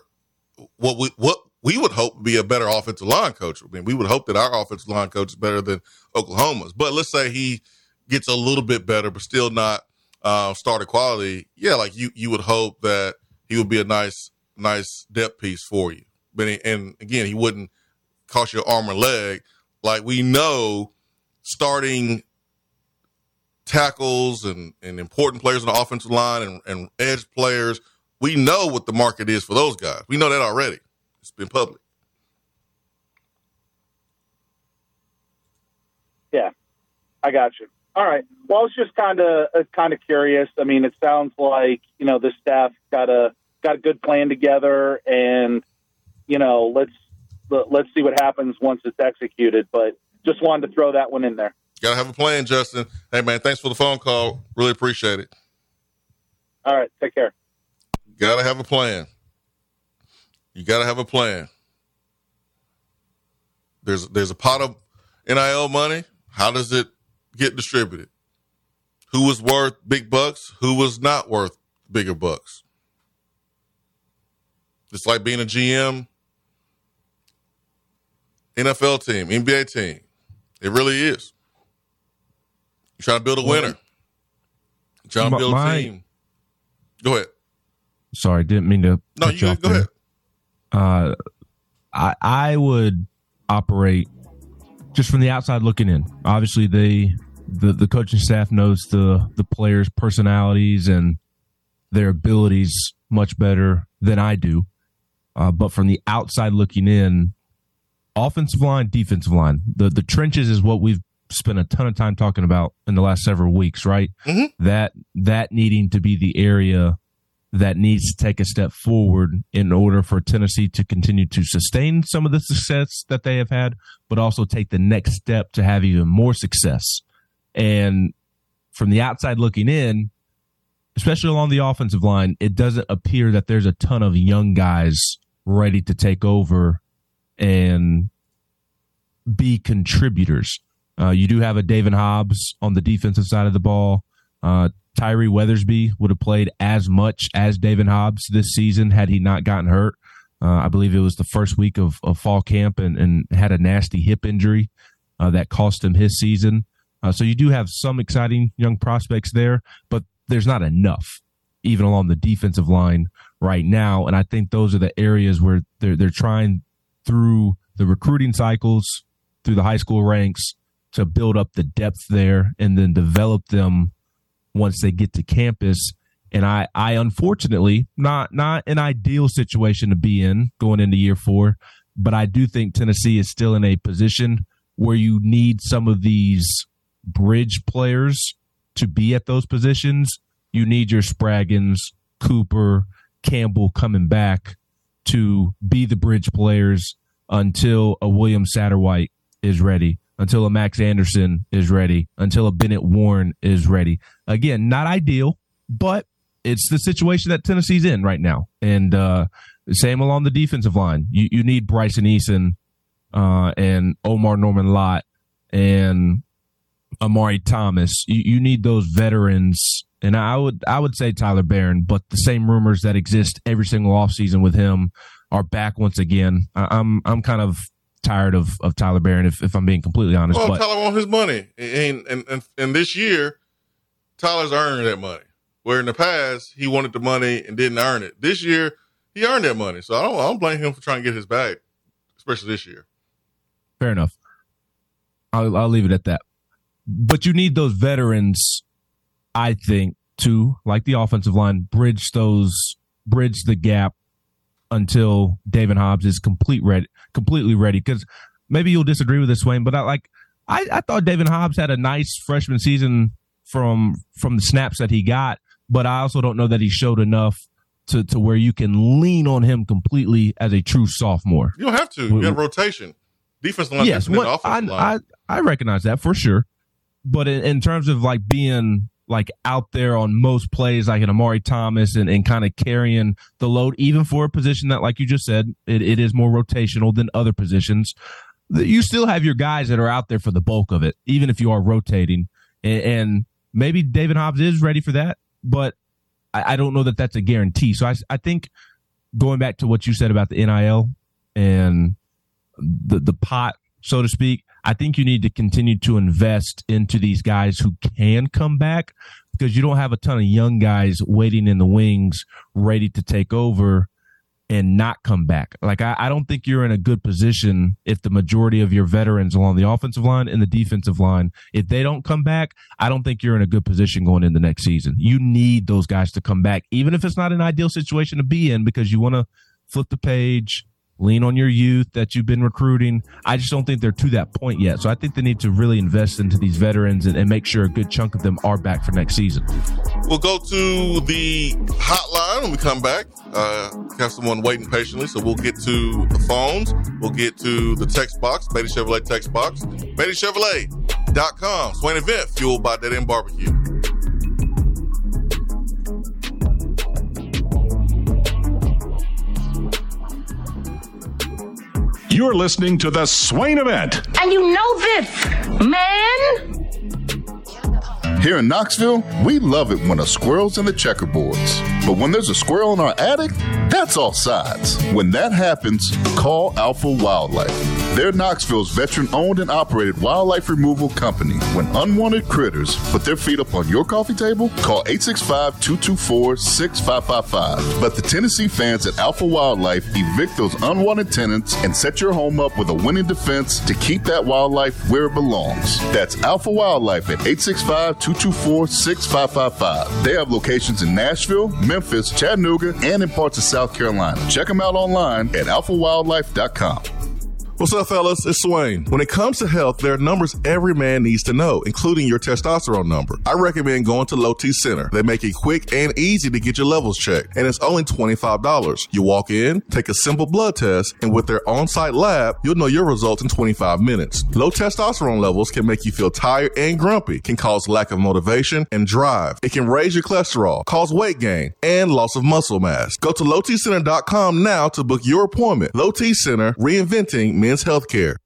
what we what we would hope be a better offensive line coach. I mean, we would hope that our offensive line coach is better than Oklahoma's. But let's say he gets a little bit better, but still not uh, starter quality. Yeah, like you you would hope that he would be a nice nice depth piece for you. But he- and again, he wouldn't cost you arm or leg. Like we know starting tackles and, and important players on the offensive line and, and edge players, we know what the market is for those guys. We know that already. It's been public. Yeah, I got you. All right. Well, I was just kind of uh, kind of curious. I mean, it sounds like you know the staff got a got a good plan together, and you know let's let- let's see what happens once it's executed. But just wanted to throw that one in there. Got to have a plan, Justin. Hey, man, thanks for the phone call. Really appreciate it. All right. Take care. Got to have a plan. You got to have a plan. There's there's a pot of NIL money. How does it get distributed? Who was worth big bucks? Who was not worth bigger bucks? It's like being a GM, NFL team, NBA team. It really is. You're trying to build a winner. You're trying to build a team. Go ahead. Sorry, didn't mean to. No, you go ahead. Uh, I I would operate just from the outside looking in. Obviously, they the the coaching staff knows the the players' personalities and their abilities much better than I do. Uh, but from the outside looking in, offensive line, defensive line, the the trenches is what we've spent a ton of time talking about in the last several weeks, right? Mhm. That that needing to be the area that needs to take a step forward in order for Tennessee to continue to sustain some of the success that they have had, but also take the next step to have even more success. And from the outside looking in, especially along the offensive line, it doesn't appear that there's a ton of young guys ready to take over and be contributors. Uh, you do have a Daevin Hobbs on the defensive side of the ball. Uh, Tyree Weathersby would have played as much as Daevin Hobbs this season had he not gotten hurt. Uh, I believe it was the first week of, of fall camp and, and had a nasty hip injury uh, that cost him his season. Uh, so you do have some exciting young prospects there, but there's not enough, even along the defensive line right now. And I think those are the areas where they're they're trying through the recruiting cycles, through the high school ranks, to build up the depth there and then develop them once they get to campus. And I, I unfortunately not not an ideal situation to be in going into year four, but I do think Tennessee is still in a position where you need some of these bridge players to be at those positions. You need your Spraggins, Cooper, Campbell coming back to be the bridge players until a William Satterwhite is ready, until a Max Anderson is ready, until a Bennett Warren is ready. Again, not ideal, but it's the situation that Tennessee's in right now. And uh, same along the defensive line. You you need Bryson Eason uh, and Omarr Norman Lott and Omari Thomas. You, you need those veterans. And I would I would say Tyler Baron, but the same rumors that exist every single offseason with him are back once again. I, I'm I'm kind of tired of, of Tyler Baron if, if I'm being completely honest. Well, but Tyler wants his money, and and, and and this year, Tyler's earning that money. Where in the past he wanted the money and didn't earn it. This year he earned that money, so I don't I don't blame him for trying to get his bag, especially this year. fair enough. I'll, I'll leave it at that. But you need those veterans, I think, to like the offensive line, bridge those, bridge the gap until Daevin Hobbs is complete ready, completely ready. Because maybe you'll disagree with this, Swain, but I like I, I thought Daevin Hobbs had a nice freshman season from from the snaps that he got, but I also don't know that he showed enough to to where you can lean on him completely as a true sophomore. You don't have to. You got rotation. Defense line yes, the I. I I recognize that for sure, but in, in terms of like being like out there on most plays, like an Omari Thomas, and, and kind of carrying the load, even for a position that, like you just said, it, it is more rotational than other positions. You still have your guys that are out there for the bulk of it, even if you are rotating, and, and maybe Daevin Hobbs is ready for that, but I, I don't know that that's a guarantee. So I I think going back to what you said about the NIL and the the pot, so to speak. I think you need to continue to invest into these guys who can come back because you don't have a ton of young guys waiting in the wings, ready to take over and not come back. Like I, I don't think you're in a good position if the majority of your veterans along the offensive line and the defensive line, if they don't come back, I don't think you're in a good position going into next season. You need those guys to come back, even if it's not an ideal situation to be in because you want to flip the page, lean on your youth that you've been recruiting. I just don't think they're to that point yet. So I think they need to really invest into these veterans and, and make sure a good chunk of them are back for next season. We'll go to the hotline when we come back. Uh, have someone waiting patiently, so we'll get to the phones. We'll get to the text box, Beatty Chevrolet text box, BeattyChevrolet.com. Swain event fueled by Dead End Barbecue. You're listening to the Swain Event. And you know this, man. Here in Knoxville, we love it when a squirrel's in the checkerboards. But when there's a squirrel in our attic, that's all sides. When that happens, call Alpha Wildlife. They're Knoxville's veteran owned and operated wildlife removal company. When unwanted critters put their feet up on your coffee table, call 865 224 6555. Let the Tennessee fans at Alpha Wildlife evict those unwanted tenants and set your home up with a winning defense to keep that wildlife where it belongs. That's Alpha Wildlife at 865 224 6555. They have locations in Nashville, Memphis, Chattanooga, and in parts of South Carolina. Check them out online at alphawildlife.com. What's up, fellas? It's Swain. When it comes to health, there are numbers every man needs to know, including your testosterone number. I recommend going to Low T Center. They make it quick and easy to get your levels checked, and it's only $25. You walk in, take a simple blood test, and with their on site lab, you'll know your results in 25 minutes. Low testosterone levels can make you feel tired and grumpy, can cause lack of motivation and drive. It can raise your cholesterol, cause weight gain, and loss of muscle mass. Go to lowtcenter.com now to book your appointment. Low T Center, reinventing men's healthcare.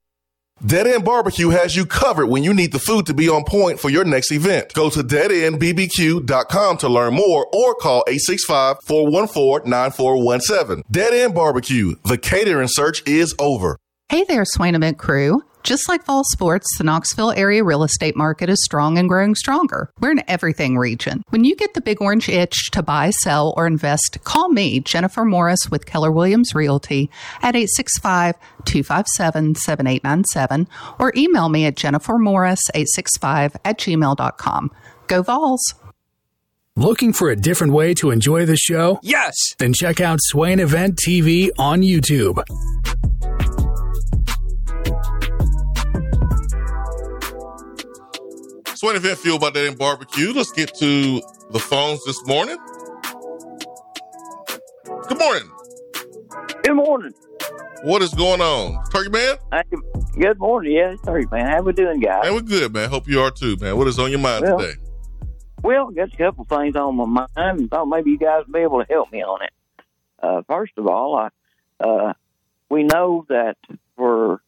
Dead End Barbecue has you covered when you need the food to be on point for your next event. Go to deadendbbq.com to learn more or call 865-414-9417. Dead End Barbecue. The catering search is over. Hey there, Swain Event crew. Just like fall sports, the Knoxville area real estate market is strong and growing stronger. We're an everything region. When you get the big orange itch to buy, sell, or invest, call me, Jennifer Morris with Keller Williams Realty at 865 257 7897 or email me at jennifermorris865 at gmail.com. Go Vols! Looking for a different way to enjoy the show? Yes! Then check out Swain Event TV on YouTube. Swain Event Fuel by Dead End Barbecue. Let's get to the phones this morning. Good morning. Good morning. What is going on? Turkey Man? Hey, good morning. Yeah, Turkey Man. How we doing, guys? Man, we're good, man. Hope you are too, man. What is on your mind Well, today? Well, I got a couple things on my mind and thought maybe you guys would be able to help me on it. Uh, first of all, I, uh, we know that for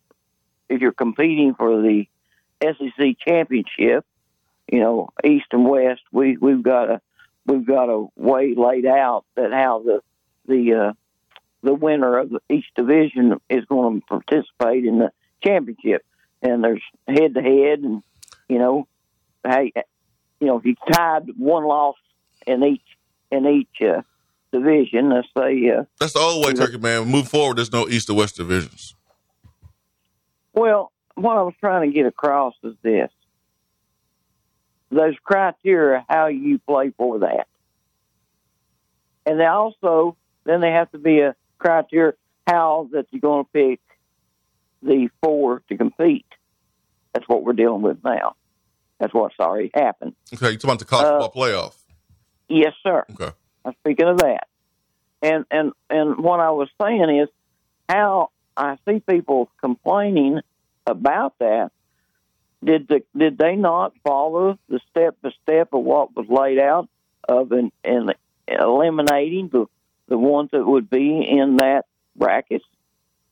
if you're competing for the SEC championship, you know, East and West, we we've got a we've got a way laid out that how the the uh, the winner of each division is going to participate in the championship, and there's head to head, and you know, hey, you know, if you tied one loss in each in each uh, division, let's say, uh, That's the old way, Turkey Man. Move forward, there's no East or West divisions. well, what I was trying to get across is this: there's criteria how you play for that, and they also then they have to be a criteria how that you're going to pick the four to compete. That's what we're dealing with now. That's what's already happened. Okay, you're talking about the college Uh, football playoff? Yes, sir. Okay. I'm speaking of that. And and and what I was saying is how I see people complaining about that. Did the, did they not follow the step by step of what was laid out of in, in eliminating the the ones that would be in that bracket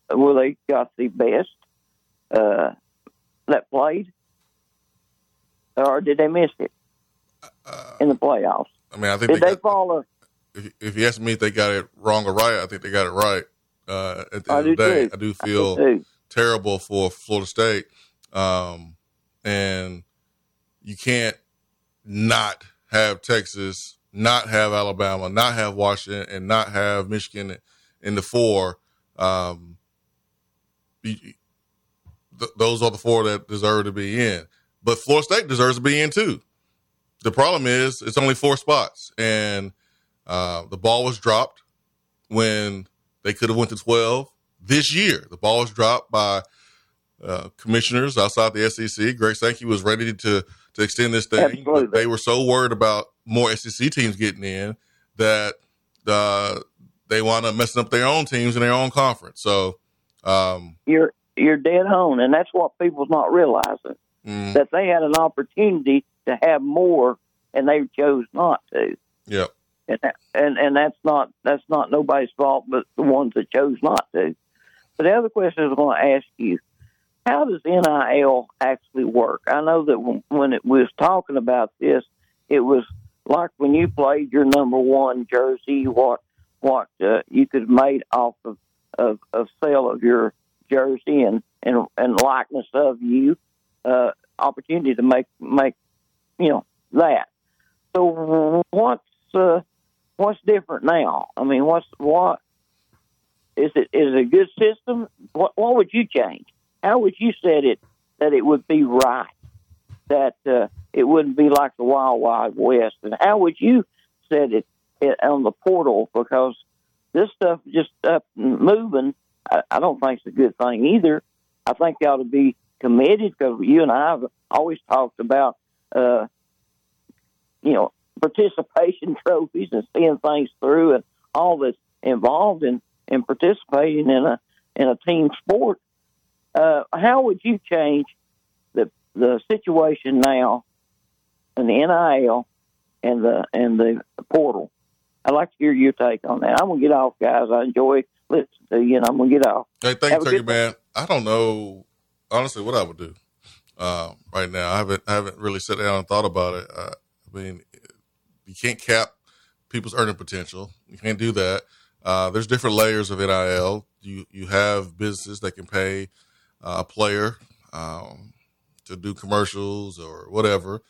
where they got the best uh, that played, or did they miss it in the playoffs? I mean, I think Did they they got, follow? if, if you ask me if they got it wrong or right, I think they got it right. Uh, at the I end of the day, too. I do I feel do terrible for Florida State. Um, and you can't not have Texas, not have Alabama, not have Washington, and not have Michigan in the four. Um, th- those are the four that deserve to be in. But Florida State deserves to be in too. The problem is it's only four spots, and uh, the ball was dropped when they could have went to twelve this year. The ball was dropped by uh, commissioners outside the SEC. Greg Sankey was ready to to extend this thing, Absolutely. they were so worried about more SEC teams getting in that uh, they wound up messing up their own teams in their own conference. So, um, you're you're dead on, and that's what people's not realizing mm, that they had an opportunity to have more, and they chose not to. yeah, And that, and and that's not that's not nobody's fault, but the ones that chose not to. But the other question I was going to ask you: How does NIL actually work? I know that when, it was talking about this, it was like when you played your number one jersey, what what uh, you could made off of, of of sale of your jersey, and and and likeness of you, uh, opportunity to make make you know that. So what's uh, what's different now? I mean, what's what is it? Is it a good system? What what would you change? How would you set it that it would be right? That uh, it wouldn't be like the Wild Wild West. And how would you set it, it on the portal? Because this stuff just up moving. I, I don't think it's a good thing either. I think they ought to be committed because you and I have always talked about, uh, you know, participation trophies and seeing things through and all that's involved in, in participating in a in a team sport. Uh, how would you change the the situation now in the NIL and the and the portal? I'd like to hear your take on that. I'm gonna get off, guys. I enjoy listening to you, and I'm gonna get off. Hey, thank you, man. I don't know honestly what I would do uh, right now. I haven't I haven't really sat down and thought about it. Uh, I mean, you can't cap people's earning potential. You can't do that. Uh, there's different layers of NIL. You you have businesses that can pay a player um, to do commercials or whatever.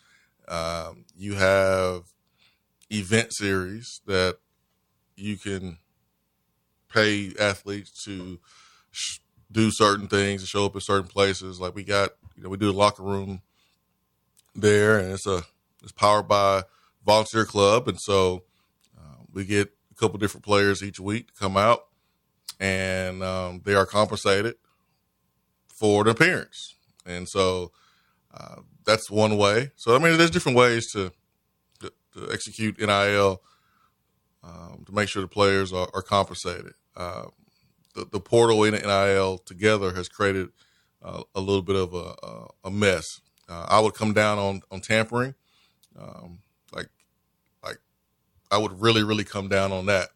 Um, you have event series that you can pay athletes to sh- do certain things and show up at certain places. Like we got, you know, we do a locker room there, and it's a it's powered by volunteer club, and so uh, we get a couple different players each week to come out, and um, they are compensated for an appearance, and so uh, that's one way. So I mean, there's different ways to to, execute NIL um, to make sure the players are, are compensated. Uh, the, the, portal and NIL together has created uh, a little bit of a, a mess. Uh, I would come down on on tampering. Um, like, like I would really, really come down on that.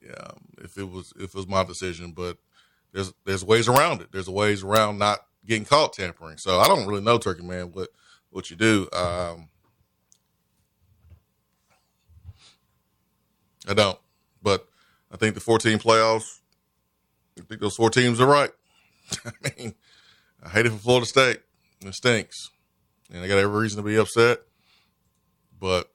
Yeah, if it was if it was my decision, but there's there's ways around it. There's ways around not getting caught tampering. So I don't really know, Turkey Man, what what you do. Um, I don't, but I think the 14 playoffs. I think those four teams are right. I mean, I hate it for Florida State. It stinks, and I got every reason to be upset. But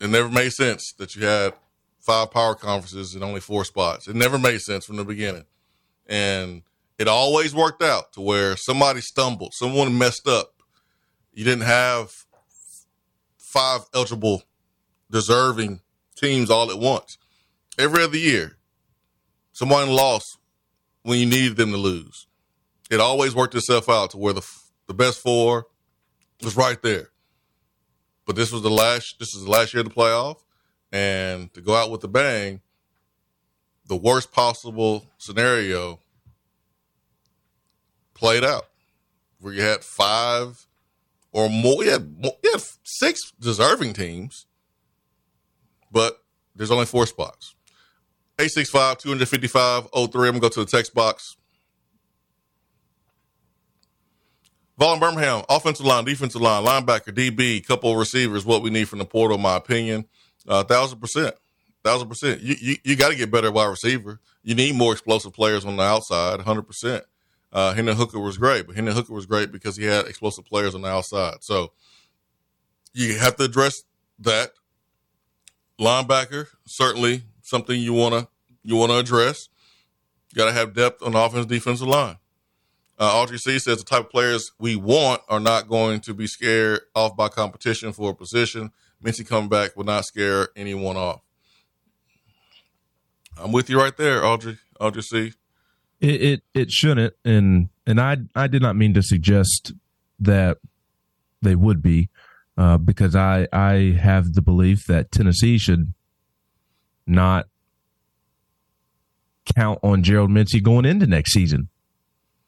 it never made sense that you had five power conferences and only four spots. It never made sense from the beginning, and it always worked out to where somebody stumbled, someone messed up. You didn't have five eligible, deserving teams all at once. Every other year, someone lost when you needed them to lose. It always worked itself out to where the the best four was right there. But this was the last. This is the last year of the playoff, and to go out with a bang, the worst possible scenario played out, where you had five or more. You had, you had six deserving teams, but there's only four spots. 865 255 03. I'm going to go to the text box. Vaughn Birmingham, offensive line, defensive line, linebacker, DB, couple receivers, what we need from the portal, my opinion. Uh, thousand percent. Thousand percent. You, you, you got to get better wide receiver. You need more explosive players on the outside, 100%. Uh, Hendon Hooker was great, but Hendon Hooker was great because he had explosive players on the outside. So you have to address that. Linebacker, certainly something you want to you want to address. You got to have depth on the offense defensive line. Uh, Audrey C says the type of players we want are not going to be scared off by competition for a position. Mincey coming back will not scare anyone off. I'm with you right there, Audrey. Audrey C. It, it it shouldn't, and and I I did not mean to suggest that they would be, uh, because I I have the belief that Tennessee should not count on Gerald Mincey going into next season.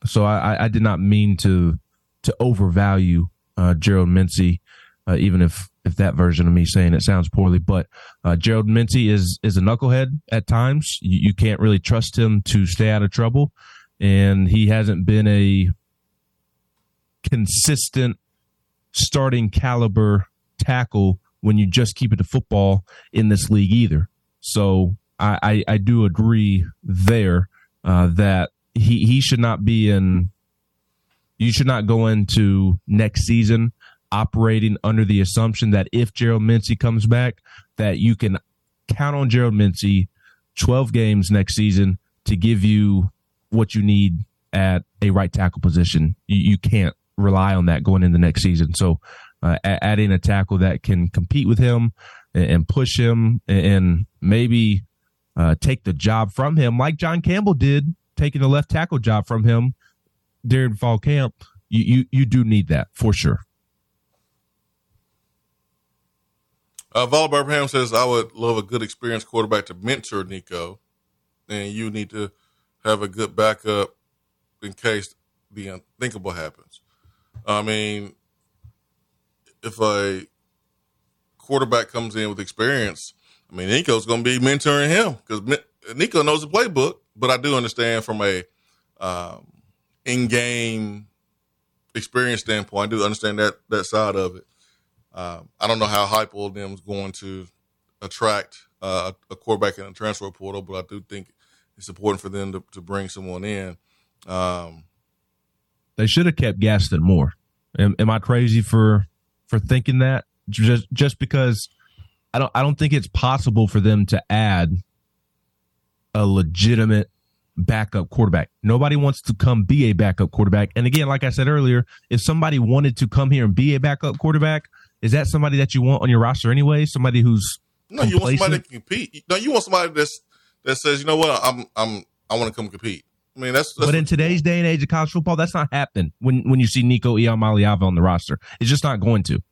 So I, I did not mean to to overvalue uh, Gerald Mincey, uh, even if if that version of me saying it sounds poorly. But uh, Gerald Mincey is is a knucklehead at times. You, you, can't really trust him to stay out of trouble, and he hasn't been a consistent starting caliber tackle when you just keep it to football in this league either. So I, I, I do agree there uh, that he he should not be in You should not go into next season operating under the assumption that if Gerald Mincey comes back, that you can count on Gerald Mincey 12 games next season to give you what you need at a right tackle position. You, you can't rely on that going into next season. So, uh, adding a tackle that can compete with him and, and push him and maybe uh, take the job from him, like John Campbell did, taking the left tackle job from him during fall camp. You, you, you do need that for sure. Uh, Abraham says, I would love a good experienced quarterback to mentor Nico, and you need to have a good backup in case the unthinkable happens. I mean, if a quarterback comes in with experience, I mean, Nico's going to be mentoring him because Nico knows the playbook. But I do understand from a um, in-game experience standpoint, I do understand that that side of it. Um, I don't know how Heupel them is going to attract uh, a quarterback in the transfer portal, but I do think it's important for them to, to bring someone in. Um, they should have kept Gaston Moore. Am, am, I crazy for for thinking that? Just just because I don't I don't think it's possible for them to add a legitimate backup quarterback. Nobody wants to come be a backup quarterback. And again, like I said earlier, if somebody wanted to come here and be a backup quarterback, is that somebody that you want on your roster anyway? Somebody who's no, you want somebody that can compete. No, you want somebody that's that says, you know what, I'm I'm I want to come compete. I mean, that's, that's but in today's day and age of college football, that's not happening. When when you see Nico Iamaleava on the roster, it's just not going to.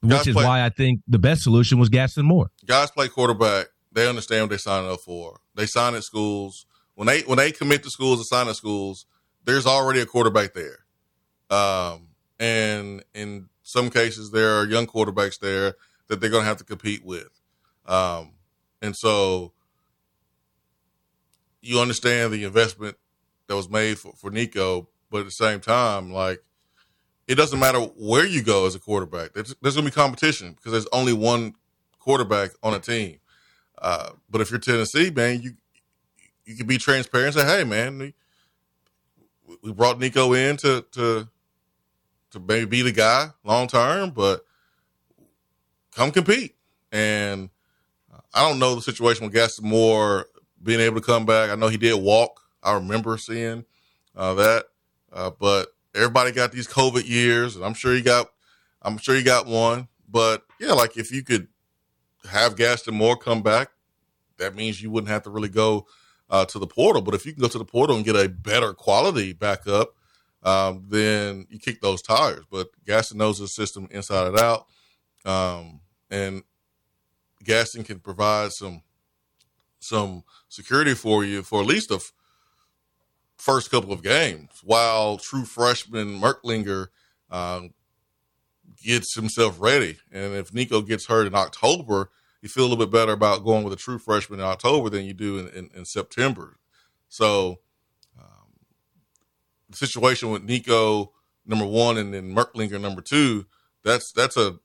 Which is play, why I think the best solution was Gaston Moore. Guys play quarterback. They understand what they signing up for. They sign at schools. When they when they commit to schools and sign at schools, there's already a quarterback there. Um, and in some cases there are young quarterbacks there that they're going to have to compete with. Um, and so you understand the investment that was made for, for Nico, but at the same time, like it doesn't matter where you go as a quarterback. There's, there's going to be competition because there's only one quarterback on a team. Uh, but if you're Tennessee, man, you you can be transparent and say, "Hey, man, we, we brought Nico in to to to maybe be the guy long term, but come compete. And I don't know the situation with Gaston Moore being able to come back. I know he did walk. I remember seeing uh, that, uh, but everybody got these COVID years, and I'm sure he got. I'm sure he got one. But yeah, like if you could have Gaston Moore come back, that means you wouldn't have to really go uh, to the portal. But if you can go to the portal and get a better quality backup, um, then you kick those tires. But Gaston knows the system inside and out, um, and Gaston can provide some some security for you for at least the f- first couple of games, while true freshman Merklinger um, gets himself ready. And if Nico gets hurt in October, you feel a little bit better about going with a true freshman in October than you do in, in, in September. So the situation with Nico number one and then Merklinger number two, that's that's a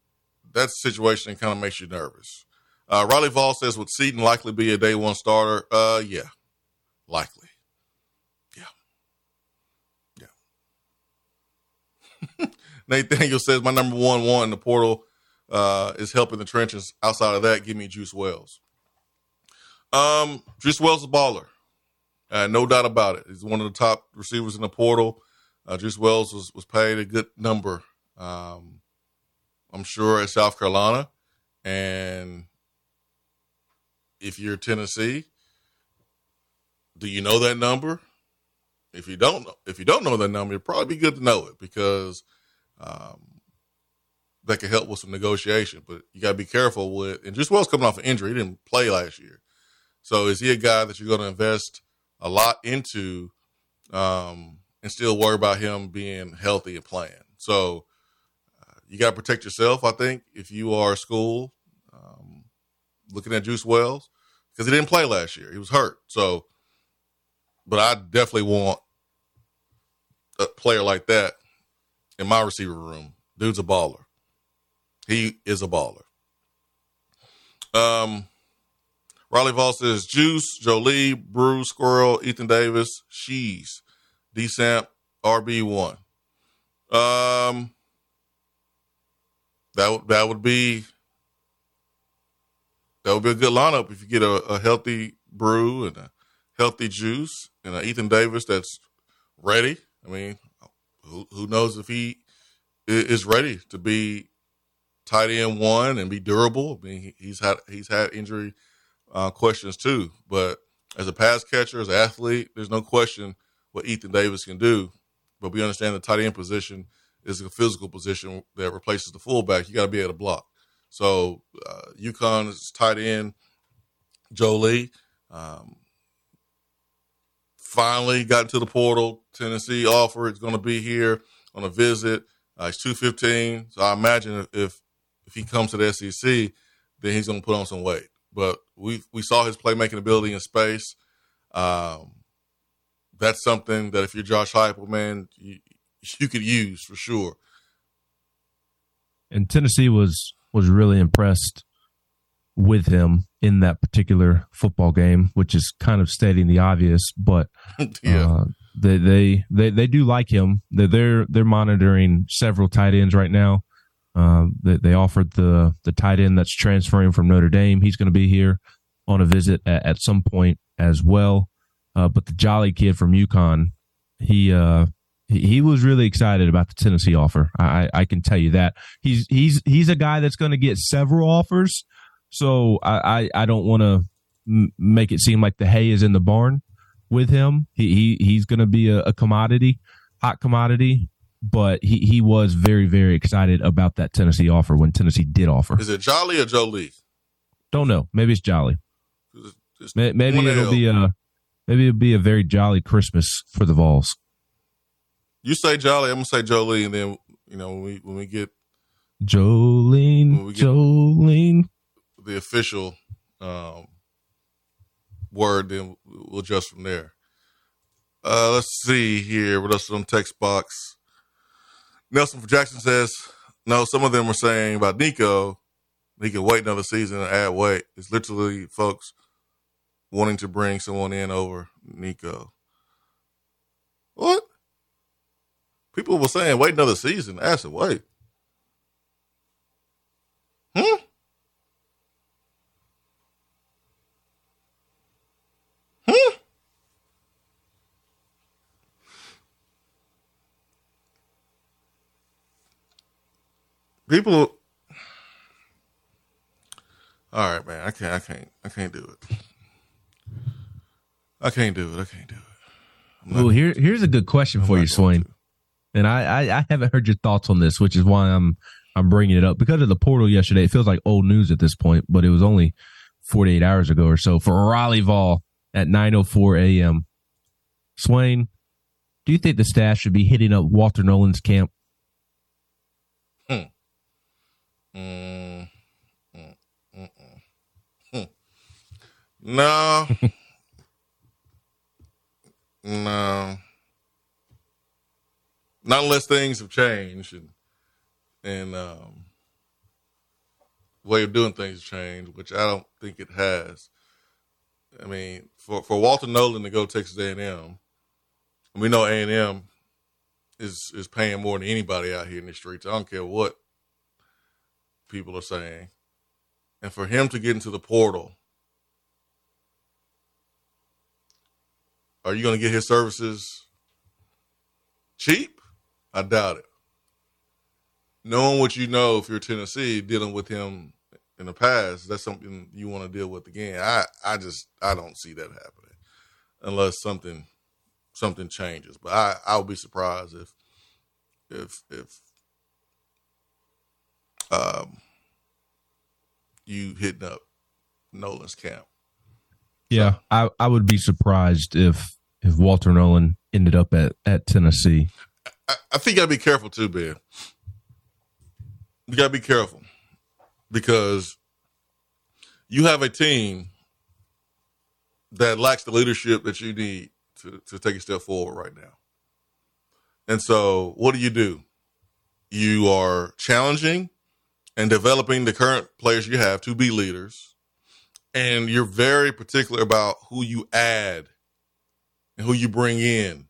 that's situation that kind of makes you nervous. Uh, Riley Vall says, would Seaton likely be a day one starter? Uh, yeah, likely. Yeah, yeah. Nathaniel says, my number one one in the portal uh, is helping the trenches. Outside of that, give me Juice Wells. Um, Juice Wells is a baller. Uh, no doubt about it. He's one of the top receivers in the portal. Uh, Juice Wells was, was paid a good number, um, I'm sure, at South Carolina. And if you're Tennessee, do you know that number? If you don't know, if you don't know that number, it'd probably be good to know it because um, that can help with some negotiation. But you got to be careful with. And Juice Wells coming off an injury, he didn't play last year. So is he a guy that you're going to invest a lot into um, and still worry about him being healthy and playing. So uh, you got to protect yourself, I think, if you are a school um, looking at Juice Wells because he didn't play last year. He was hurt. So, but I definitely want a player like that in my receiver room. Dude's a baller. He is a baller. Um, Riley Vall says Juice, Jolie, Bru, Squirrel, Ethan Davis, Shees, D Samp, RB one. Um, that would that would be that would be a good lineup if you get a, a healthy Bru and a healthy juice and an Ethan Davis that's ready. I mean, who who knows if he is ready to be tight end one and be durable? I mean, he's had he's had injury uh, questions too, but as a pass catcher, as an athlete, there's no question what Ethan Davis can do. But we understand the tight end position is a physical position that replaces the fullback. You got to be able to block. So uh, UConn's tight end Jolie um, finally got into the portal. Tennessee offer is going to be here on a visit. Uh, he's two fifteen, so I imagine if if he comes to the SEC, then he's going to put on some weight. But we we saw his playmaking ability in space. Um, that's something that if you're Josh Heupel, man, you, you could use for sure. And Tennessee was was really impressed with him in that particular football game, which is kind of stating the obvious, but yeah. Uh, they, they they they do like him. They're they're, they're monitoring several tight ends right now. Uh, they, they offered the the tight end that's transferring from Notre Dame. He's going to be here on a visit at, at some point as well. Uh, but the Jolly kid from UConn, he uh, he was really excited about the Tennessee offer. I, I can tell you that he's he's he's a guy that's going to get several offers. So I I, I don't want to m- make it seem like the hay is in the barn with him. He, he he's going to be a, a, commodity, hot commodity. But he he was very very excited about that Tennessee offer when Tennessee did offer. Is it Jolly or Jolie? Don't know. Maybe it's Jolly. maybe it'll be a maybe it'll be a very jolly Christmas for the Vols. You say Jolly, I'm gonna say Jolie, and then you know when we when we get Jolene, we get Jolene, the official um, word, then we'll adjust from there. Uh, let's see here. What else is on text box? Nelson Jackson says, no, some of them are saying about Nico, he can wait another season and add weight. It's literally folks wanting to bring someone in over Nico. What? People were saying, wait another season. I said, wait. Hmm? People all right, man. I can't. I can't. I can't do it. I can't do it. I can't do it. Well, here here's a good question I'm for you, Swain and I, I, I haven't heard your thoughts on this, which is why I'm I'm bringing it up because of the portal yesterday. It feels like old news at this point, but it was only 48 hours ago or so for Raleigh Vol at 9:04 a.m. Swain, do you think the staff should be hitting up Walter Nolan's camp? Hmm. Mm, mm, mm, mm. no. no not unless things have changed and and um, way of doing things changed, which I don't think it has. I mean, for for Walter Nolan to go to Texas A and M, we know A and M is is paying more than anybody out here in the streets. I don't care what people are saying, and for him to get into the portal, are you going to get his services cheap? I doubt it. Knowing what you know, if you're Tennessee, dealing with him in the past, that's something you want to deal with again. I, I just, I don't see that happening unless something, something changes. But I, I would be surprised if, if, if, um, you hitting up Nolan's camp. Yeah, I, I would be surprised if if Walter Nolan ended up at, at Tennessee. I, I think you gotta be careful too, Ben. You gotta be careful because you have a team that lacks the leadership that you need to, to take a step forward right now. And so, what do you do? You are challenging and developing the current players you have to be leaders. And you're very particular about who you add and who you bring in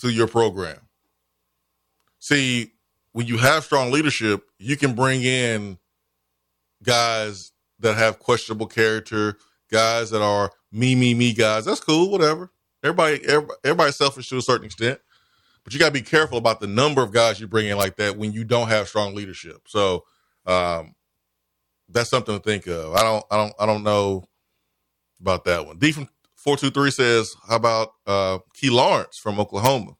to your program. See, when you have strong leadership, you can bring in guys that have questionable character, guys that are me, me, me guys. That's cool, whatever. Everybody, everybody everybody's selfish to a certain extent, but you got to be careful about the number of guys you bring in like that when you don't have strong leadership. So, um, that's something to think of. I don't, I don't, I don't know about that one. D from four two three says, "How about uh, Key Lawrence from Oklahoma?"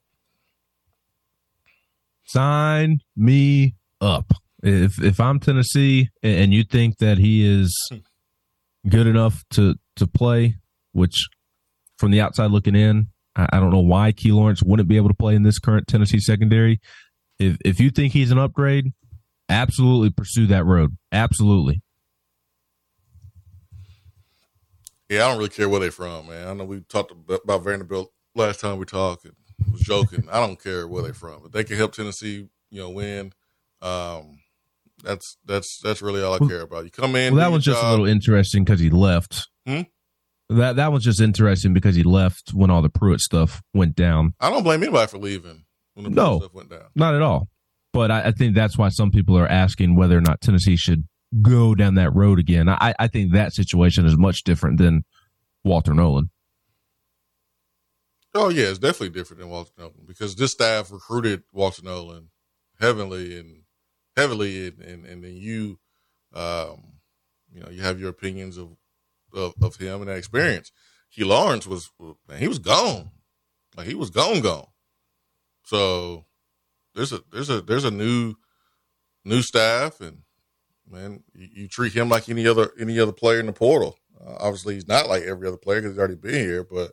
Sign me up. If if I'm Tennessee and you think that he is good enough to to play, which from the outside looking in, I, I don't know why Key Lawrence wouldn't be able to play in this current Tennessee secondary. If if you think he's an upgrade, absolutely pursue that road. Absolutely. Yeah, I don't really care where they're from, man. I know we talked about Vanderbilt last time we talked. And was joking. I don't care where they're from. If they can help Tennessee, you know, win, um, that's that's that's really all I care about. You come in. Well, that was just job. a little interesting because he left. Hmm? That that was just interesting because he left when all the Pruitt stuff went down. I don't blame anybody for leaving when the no, stuff went down. Not at all. But I, I, think that's why some people are asking whether or not Tennessee should go down that road again. I, I think that situation is much different than Walter Nolan. Oh yeah, it's definitely different than Walter Nolan because this staff recruited Walter Nolan heavily and heavily, and and, and then you, um, you know, you have your opinions of, of of, him and that experience. Key Lawrence was man, he was gone, like he was gone, gone. So there's a there's a there's a new new staff, and man, you, you treat him like any other any other player in the portal. Uh, obviously, he's not like every other player because he's already been here, but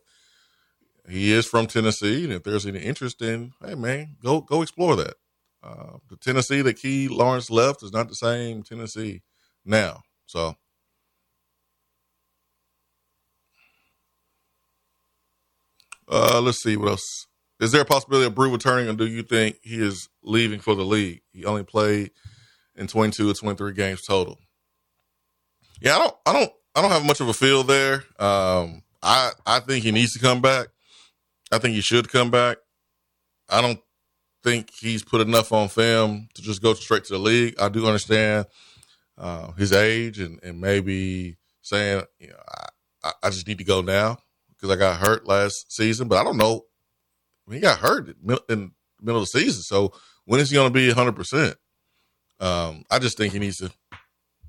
he is from Tennessee, and if there's any interest in, hey man, go go explore that. Uh, the Tennessee that Key Lawrence left is not the same Tennessee now. So, uh, let's see what else. Is there a possibility of Bru returning, or do you think he is leaving for the league? He only played in 22 or 23 games total. Yeah, I don't, I don't, I don't have much of a feel there. Um, I, I think he needs to come back. I think he should come back. I don't think he's put enough on film to just go straight to the league. I do understand uh, his age and, and maybe saying, you know, I, I just need to go now because I got hurt last season, but I don't know. He got hurt in the middle of the season. So when is he going to be 100%? Um, I just think he needs to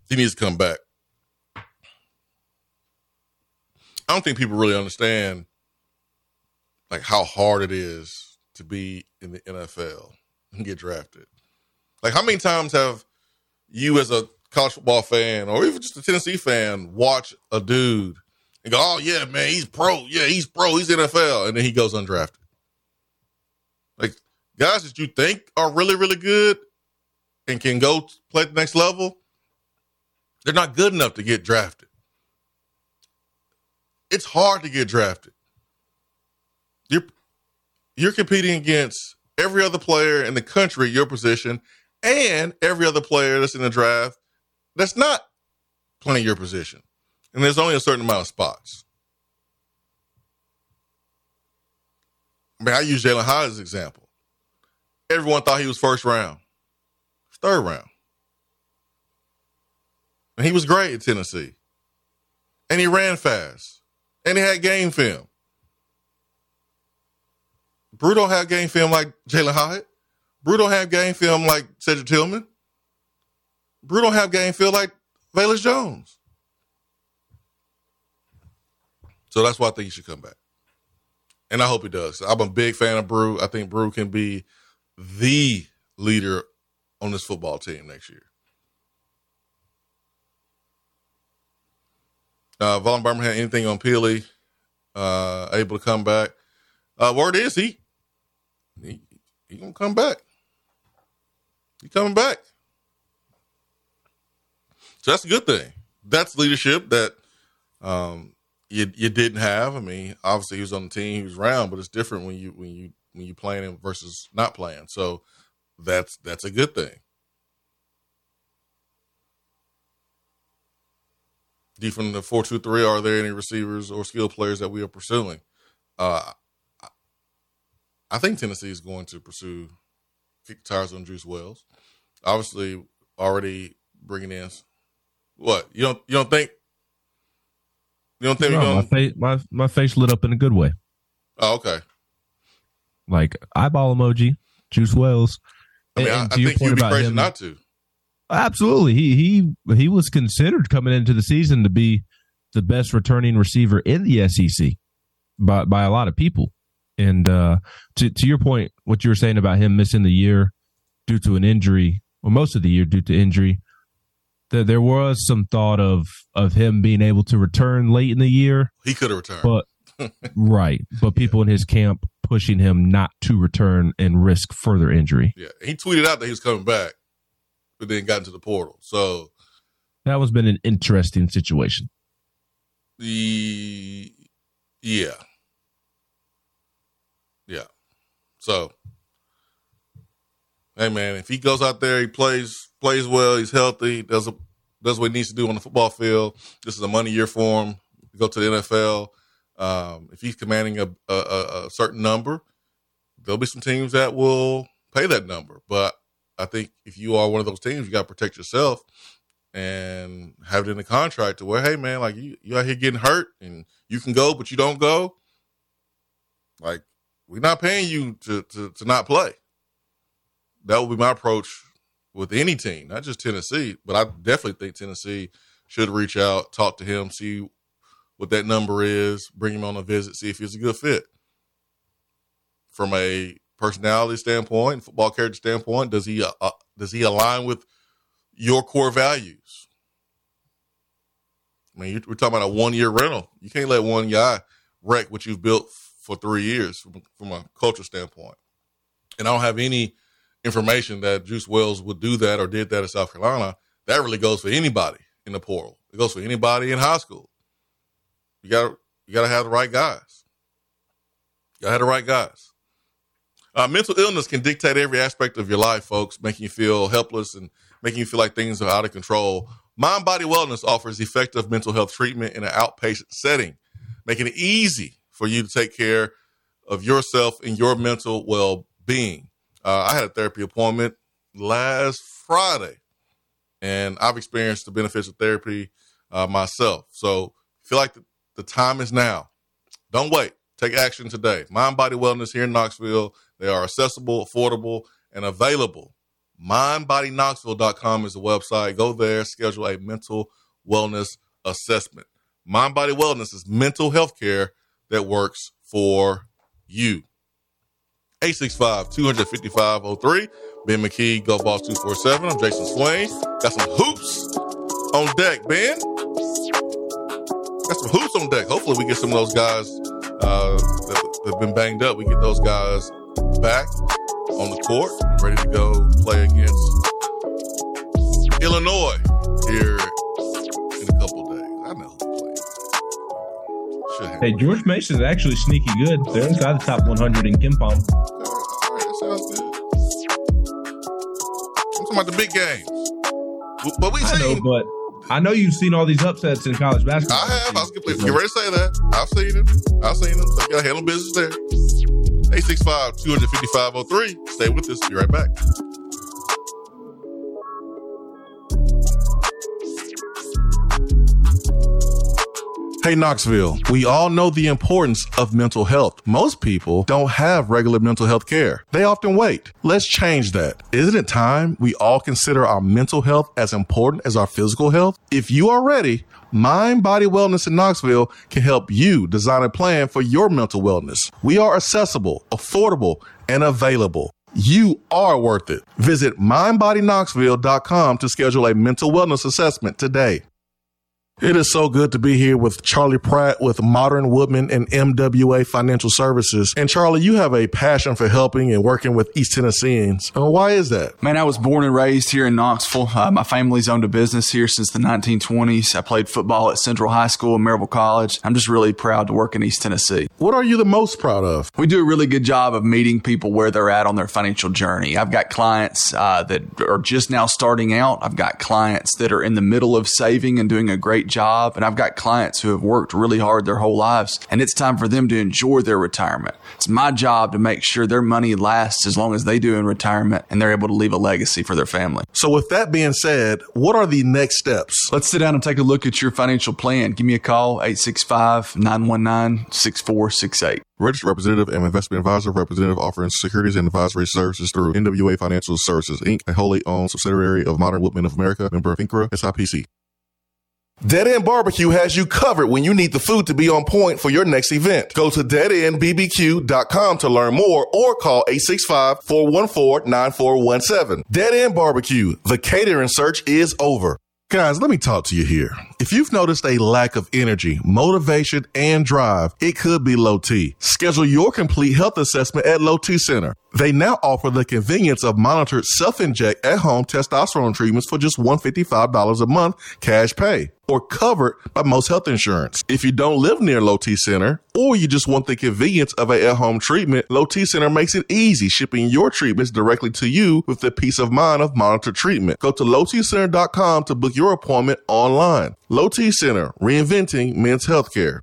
he needs to come back. I don't think people really understand like how hard it is to be in the NFL and get drafted. Like how many times have you as a college football fan or even just a Tennessee fan watch a dude and go, "Oh yeah, man, he's pro. Yeah, he's pro. He's NFL," and then he goes undrafted. Like guys that you think are really really good and can go play the next level, they're not good enough to get drafted. It's hard to get drafted. You're you're competing against every other player in the country your position and every other player that's in the draft that's not playing your position. And there's only a certain amount of spots. I mean, I use Jalin Hyatt as example. Everyone thought he was first round, third round. And he was great at Tennessee. And he ran fast. And he had game film. Bru don't have game film like Jalin Hyatt. Bru don't have game film like Cedric Tillman. Bru don't have game film like Velus Jones. So that's why I think he should come back. And I hope he does. I'm a big fan of Bru. I think Bru can be the leader on this football team next year. Uh, Vaughn Birmingham, anything on Pili? Uh, able to come back? Uh, word is he he he gonna come back. He coming back. So that's a good thing. That's leadership that um, you you didn't have. I mean, obviously he was on the team, he was around, but it's different when you when you when you playing him versus not playing. So that's that's a good thing. D from the four two three. Are there any receivers or skill players that we are pursuing? Uh, I think Tennessee is going to pursue kick tires on Juice Wells. Obviously, already bringing in what you don't you don't think you don't think no, my face my my face lit up in a good way. Oh, okay. Like eyeball emoji, Juice Wells. I mean, And I, I to your think point you'd be about crazy him- not to. Absolutely. He he he was considered coming into the season to be the best returning receiver in the SEC by by a lot of people. And uh to to your point, what you were saying about him missing the year due to an injury, or most of the year due to injury, that there was some thought of of him being able to return late in the year. He could have returned. But right. But people in his camp pushing him not to return and risk further injury. Yeah, he tweeted out that he was coming back, but then got into the portal. So That was been an interesting situation. the yeah, yeah. So hey man, if he goes out there, he plays plays well, he's healthy, does a, does what he needs to do on the football field. This is a money year for him. Go to the NFL. Um, if he's commanding a, a, a certain number, there'll be some teams that will pay that number. But I think if you are one of those teams, you got to protect yourself and have it in the contract to where, hey man, like you you out here getting hurt and you can go, but you don't go. Like we're not paying you to to to not play. That would be my approach with any team, not just Tennessee, but I definitely think Tennessee should reach out, talk to him, see what that number is, bring him on a visit, see if he's a good fit. From a personality standpoint, football character standpoint, does he uh, uh, does he align with your core values? I mean, we're talking about a one year rental. You can't let one guy wreck what you've built for three years from, from a culture standpoint. And I don't have any information that Juice Wells would do that or did that in South Carolina. That really goes for anybody in the portal. It goes for anybody in high school. You got you got to have the right guys. You got to have the right guys. Uh, mental illness can dictate every aspect of your life, folks, making you feel helpless and making you feel like things are out of control. Mind Body Wellness offers effective mental health treatment in an outpatient setting, making it easy for you to take care of yourself and your mental well being. Uh, I had a therapy appointment last Friday, and I've experienced the benefits of therapy uh, myself. So, feel like the, the time is now. Don't wait. Take action today. Mind Body Wellness here in Knoxville. They are accessible, affordable, and available. MindBodyKnoxville.com is the website. Go there, schedule a mental wellness assessment. Mind Body Wellness is mental health care that works for you. 865 255 03. Ben McKee, Go Vols 247. I'm Jason Swain. Got some hoops on deck, Ben. Got some hoops on deck. Hopefully, we get some of those guys uh, that have been banged up. We get those guys back on the court, ready to go play against Illinois here Hey, George Mason is actually sneaky good. They're inside the top 100 in KenPom. All right, that sounds good. I'm talking about the big games. But we I know, but I know you've seen all these upsets in college basketball. I have. I was get, You ready to say that. I've seen them. I've seen them. So you got to handle business there. 865 255 Stay with us. Be right back. Hey, Knoxville, we all know the importance of mental health. Most people don't have regular mental health care. They often wait. Let's change that. Isn't it time we all consider our mental health as important as our physical health? If you are ready, Mind Body Wellness in Knoxville can help you design a plan for your mental wellness. We are accessible, affordable, and available. You are worth it. Visit mindbodyknoxville.com to schedule a mental wellness assessment today. It is so good to be here with Charlie Pratt with Modern Woodmen and MWA Financial Services. And Charlie, you have a passion for helping and working with East Tennesseans. Uh, why is that? Man, I was born and raised here in Knoxville. Uh, my family's owned a business here since the 1920s. I played football at Central High School and Maryville College. I'm just really proud to work in East Tennessee. What are you the most proud of? We do a really good job of meeting people where they're at on their financial journey. I've got clients uh, that are just now starting out. I've got clients that are in the middle of saving and doing a great job, and I've got clients who have worked really hard their whole lives, and it's time for them to enjoy their retirement. It's my job to make sure their money lasts as long as they do in retirement and they're able to leave a legacy for their family. So, with that being said, what are the next steps? Let's sit down and take a look at your financial plan. Give me a call, 865 919 6468. Registered representative and investment advisor representative offering securities and advisory services through MWA Financial Services, Inc., a wholly owned subsidiary of Modern Woodmen of America, member of FINRA, SIPC. Dead End Barbecue has you covered when you need the food to be on point for your next event. Go to deadendbbq.com to learn more or call 865-414-9417. Dead End Barbecue, the catering search is over. Guys, let me talk to you here. If you've noticed a lack of energy, motivation, and drive, it could be low T. Schedule your complete health assessment at Low T Center. They now offer the convenience of monitored self-inject at-home testosterone treatments for just $155 a month cash pay or covered by most health insurance. If you don't live near Low T Center or you just want the convenience of a at-home treatment, Low T Center makes it easy shipping your treatments directly to you with the peace of mind of monitored treatment. Go to lowtcenter.com to book your appointment online. Low T Center, reinventing men's healthcare.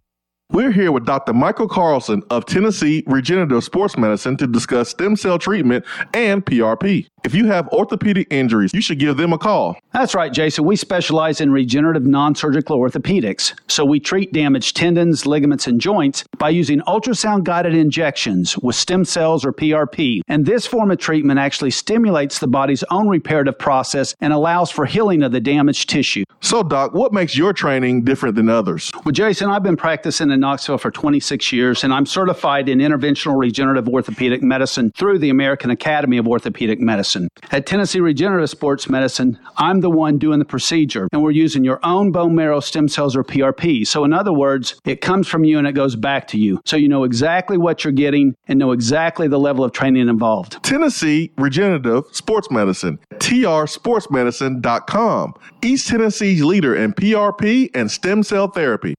We're here with Dr. Michael Carlson of Tennessee Regenerative Sports Medicine to discuss stem cell treatment and PRP. If you have orthopedic injuries, you should give them a call. That's right, Jason. We specialize in regenerative non surgical orthopedics. So we treat damaged tendons, ligaments, and joints by using ultrasound guided injections with stem cells or PRP. And this form of treatment actually stimulates the body's own reparative process and allows for healing of the damaged tissue. So, Doc, what makes your training different than others? Well, Jason, I've been practicing in Knoxville for 26 years, and I'm certified in interventional regenerative orthopedic medicine through the American Academy of Orthopedic Medicine. At Tennessee Regenerative Sports Medicine, I'm the one doing the procedure, and we're using your own bone marrow stem cells or PRP. So, in other words, it comes from you and it goes back to you. So, you know exactly what you're getting and know exactly the level of training involved. Tennessee Regenerative Sports Medicine, trsportsmedicine.com, East Tennessee's leader in PRP and stem cell therapy.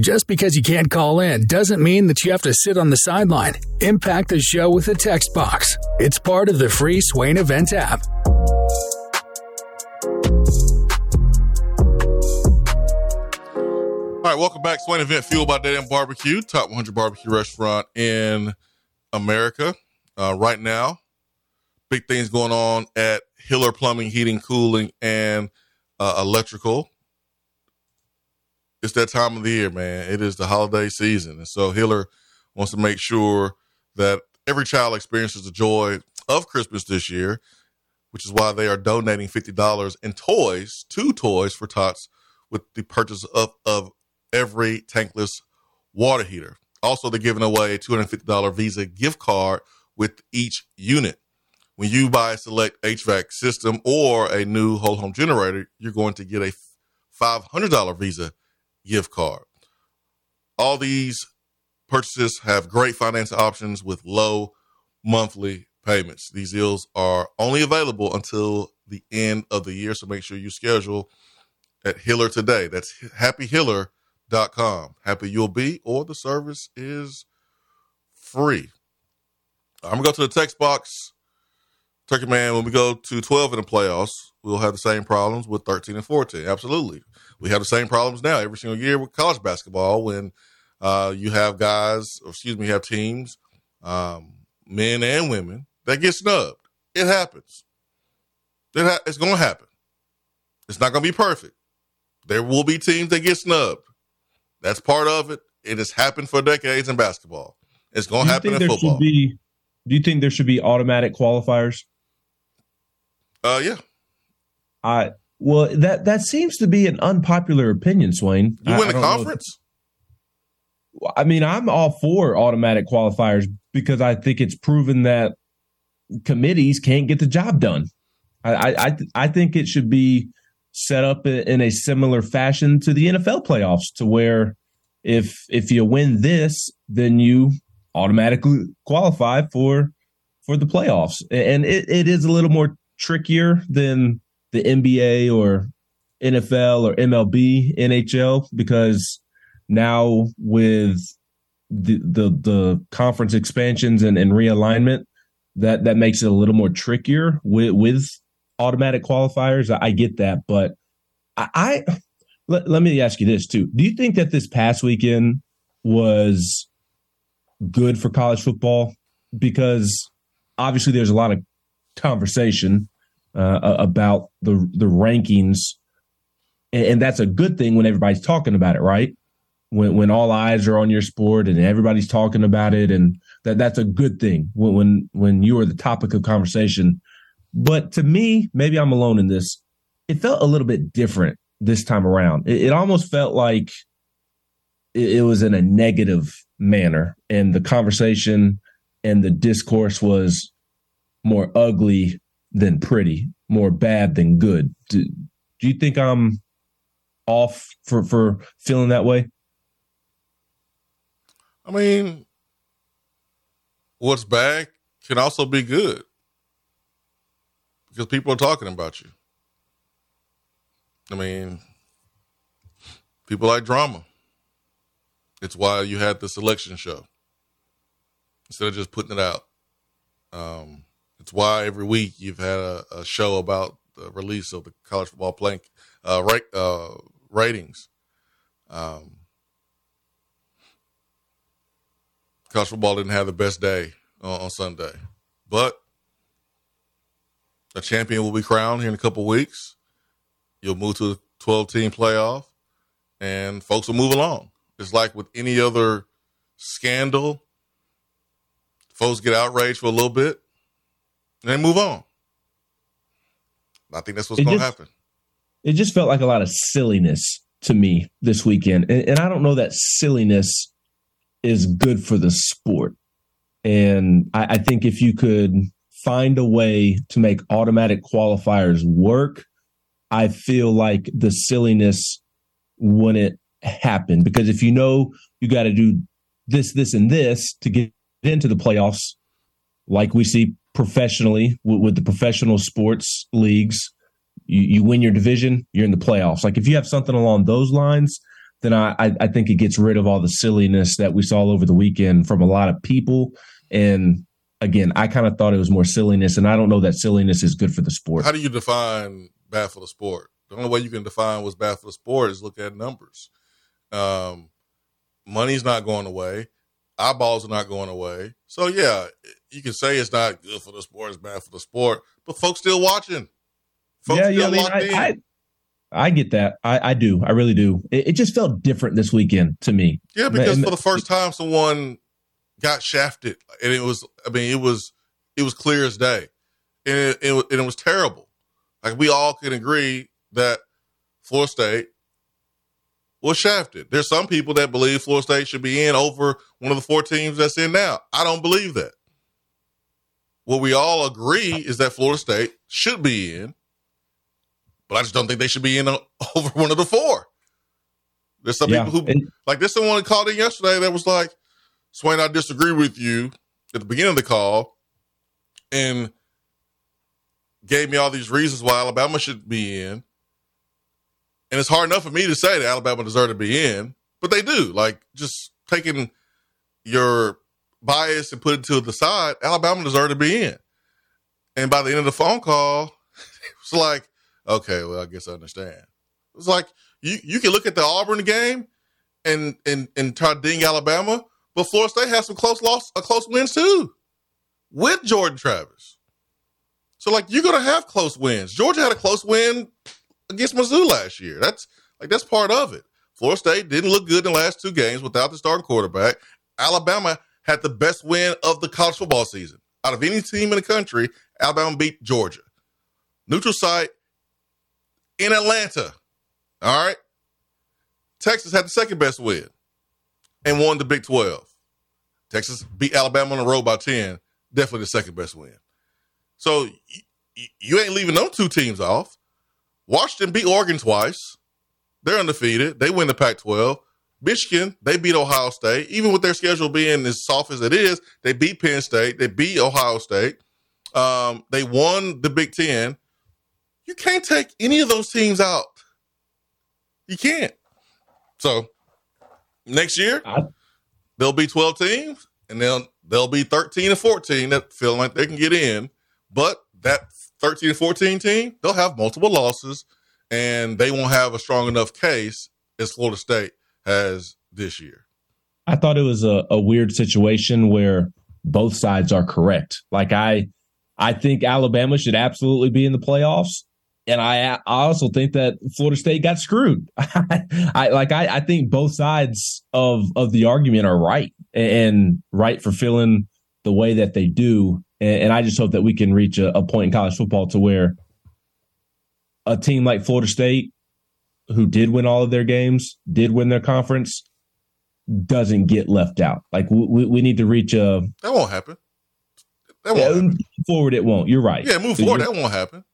Just because you can't call in doesn't mean that you have to sit on the sideline. Impact the show with a text box. It's part of the free Swain Event app. All right, welcome back. Swain Event fueled by Dead End Barbecue, top 100 barbecue restaurant in America. Uh, right now, big things going on at Hiller Plumbing, Heating, Cooling, and uh, Electrical it's that time of the year, man. It is the holiday season. And so Hiller wants to make sure that every child experiences the joy of Christmas this year, which is why they are donating $50 in toys, two toys for tots with the purchase of, of every tankless water heater. Also, they're giving away a $250 Visa gift card with each unit. When you buy a select HVAC system or a new whole home generator, you're going to get a $500 Visa gift card. All these purchases have great financing options with low monthly payments. These deals are only available until the end of the year, so make sure you schedule at Hiller today. That's happyhiller.com. Happy you'll be, or the service is free. I'm gonna go to the text box. Turkey Man, when we go to 12 in the playoffs, we'll have the same problems with 13 and 14. Absolutely we have the same problems now every single year with college basketball when uh, you have guys, or excuse me, you have teams, um, men and women that get snubbed. It happens. It ha- it's going to happen. It's not going to be perfect. There will be teams that get snubbed. That's part of it. It has happened for decades in basketball. It's going to happen in football. Be, do you think there should be automatic qualifiers? Uh, yeah. I well, that that seems to be an unpopular opinion, Swain. You win the conference. I mean, I'm all for automatic qualifiers because I think it's proven that committees can't get the job done. I I I think it should be set up in a similar fashion to the NFL playoffs, to where if if you win this, then you automatically qualify for for the playoffs, and it, it is a little more trickier than the NBA or NFL or MLB, NHL, because now with the the, the conference expansions and, and realignment, that that makes it a little more trickier with with automatic qualifiers. I, get that, but I, I let, let me ask you this too. Do you think that this past weekend was good for college football? Because obviously there's a lot of conversation uh, about the the rankings, and, and that's a good thing when everybody's talking about it, right? When when all eyes are on your sport and everybody's talking about it, and that that's a good thing when when when you are the topic of conversation. But to me, maybe I'm alone in this. It felt a little bit different this time around. It, it almost felt like it, it was in a negative manner, and the conversation and the discourse was more ugly than pretty, more bad than good. Do, do you think I'm off for for feeling that way? I mean, what's bad can also be good because people are talking about you. I mean, people like drama. It's why you had the selection show instead of just putting it out. Um, it's why every week you've had a, a, show about the release of the college football plank uh, ra- uh, ratings. Um, college football didn't have the best day on, on Sunday, but a champion will be crowned here in a couple weeks. You'll move to a 12 team playoff and folks will move along. It's like with any other scandal, folks get outraged for a little bit and then move on. I think that's what's going to happen. It just felt like a lot of silliness to me this weekend. And, and I don't know that silliness is good for the sport. And I, I think if you could find a way to make automatic qualifiers work, I feel like the silliness wouldn't happen because if you know you got to do this, this, and this to get into the playoffs, like we see professionally with, with the professional sports leagues, you, you, win your division, you're in the playoffs. Like if you have something along those lines, then I, I think it gets rid of all the silliness that we saw over the weekend from a lot of people. And again, I kind of thought it was more silliness, and I don't know that silliness is good for the sport. How do you define bad for the sport? The only way you can define what's bad for the sport is look at numbers. Um, money's not going away. Eyeballs are not going away. So yeah, you can say it's not good for the sport, it's bad for the sport, but folks still watching. Folks yeah, yeah. I, mean, I, I, I, get that. I, I do. I really do. It, it, just felt different this weekend to me. Yeah, because for the first time, someone got shafted, and it was. I mean, it was. It was clear as day, and it, it, and it was terrible. Like we all can agree that Florida State was shafted. There's some people that believe Florida State should be in over one of the four teams that's in now. I don't believe that. What we all agree is that Florida State should be in, but I just don't think they should be in over one of the four. There's some yeah. people who and, like there's someone called in yesterday that was like, Swain, I disagree with you at the beginning of the call and gave me all these reasons why Alabama should be in. And it's hard enough for me to say that Alabama deserves to be in, but they do. Like just taking your bias and put it to the side, Alabama deserves to be in. And by the end of the phone call, it was like, okay, well, I guess I understand. It was like you you can look at the Auburn game and and and try to ding Alabama, but Florida State has some close loss, a close wins too, with Jordan Travis. So like you're gonna have close wins. Georgia had a close win against Mizzou last year. That's like that's part of it. Florida State didn't look good in the last two games without the starting quarterback. Alabama had the best win of the college football season. Out of any team in the country, Alabama beat Georgia. Neutral site in Atlanta. All right. Texas had the second best win and won the Big 12. Texas beat Alabama on the road by 10. Definitely the second best win. So y- you ain't leaving those two teams off. Washington beat Oregon twice. They're undefeated. They win the Pac 12. Michigan, they beat Ohio State. Even with their schedule being as soft as it is, they beat Penn State. They beat Ohio State. Um, they won the Big Ten. You can't take any of those teams out. You can't. So next year, there'll be 12 teams, and then there'll be 13 and 14 that feel like they can get in. But that 13 and 14 team, they'll have multiple losses and they won't have a strong enough case as Florida State has this year. I thought it was a, a weird situation where both sides are correct. Like I, I think Alabama should absolutely be in the playoffs, and I, I also think that Florida State got screwed. I like I, I think both sides of of the argument are right and right for feeling the way that they do. And, and I just hope that we can reach a, a point in college football to where a team like Florida State, who did win all of their games, did win their conference, doesn't get left out. Like we, we need to reach a. That won't happen. That won't yeah, happen. Forward, it won't. You're right. Yeah, move forward. That won't happen.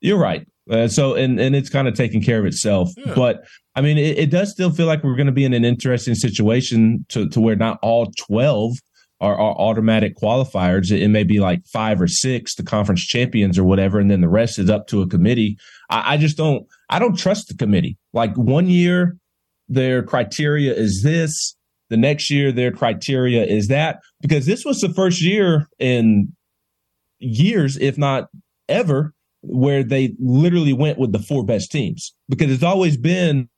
You're right. Uh, so and and it's kind of taking care of itself. Yeah. But I mean, it, it, does still feel like we're going to be in an interesting situation to to where not all twelve are, are automatic qualifiers. It, it, may be like five or six, the conference champions or whatever, and then the rest is up to a committee. I, I just don't. I don't trust the committee. Like one year, their criteria is this. The next year, their criteria is that. Because this was the first year in years, if not ever, where they literally went with the four best teams. Because it's always been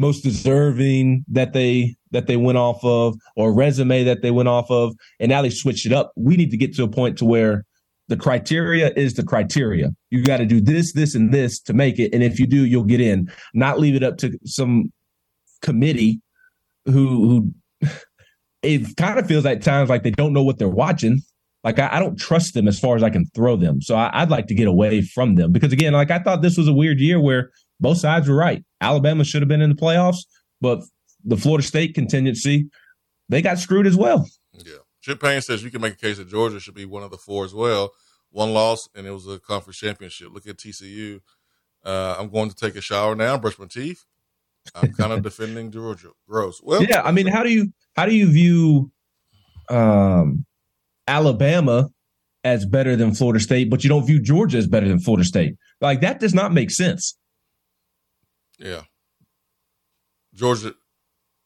most deserving that they that they went off of or resume that they went off of and now they switched it up we need to get to a point to where the criteria is the criteria you got to do this this and this to make it and if you do you'll get in not leave it up to some committee who who it kind of feels at times like they don't know what they're watching. Like I, I don't trust them as far as I can throw them. So I, I'd like to get away from them because again, like I thought this was a weird year where both sides were right. Alabama should have been in the playoffs, but the Florida State contingency, they got screwed as well. Chip Payne says you can make a case that Georgia should be one of the four as well. One loss, and it was a conference championship. Look at TCU. Uh, I'm going to take a shower now, brush my teeth, I'm kind of defending Georgia. Gross. Well, yeah. I mean, how do you how do you view um, Alabama as better than Florida State, but you don't view Georgia as better than Florida State? Like that does not make sense. Yeah. Georgia,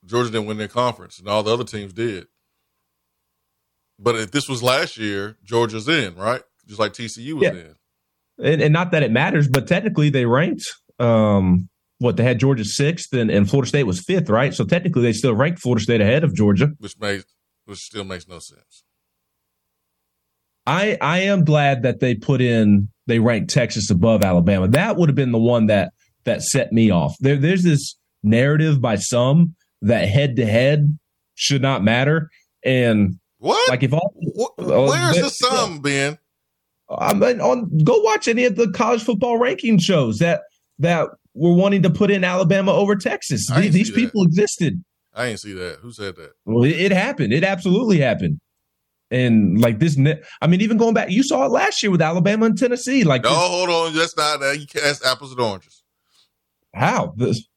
Georgia didn't win their conference, and all the other teams did. But if this was last year, Georgia's in, right? Just like TCU was yeah. in. And, and not that it matters, but technically they ranked um, what they had Georgia sixth and, and Florida State was fifth, right? So technically they still ranked Florida State ahead of Georgia. Which makes which still makes no sense. I I am glad that they put in they ranked Texas above Alabama. That would have been the one that that set me off. There there's this narrative by some that head to head should not matter. And what? Like if all where's the sum, Ben? I mean, on go watch any of the college football ranking shows that that were wanting to put in Alabama over Texas. These people existed. I didn't see that. Who said that? Well, it, it, happened. It absolutely happened. And like this, I mean, even going back, you saw it last year with Alabama and Tennessee. Like, no, hold on, that's not that. You can't. That's apples and oranges. How this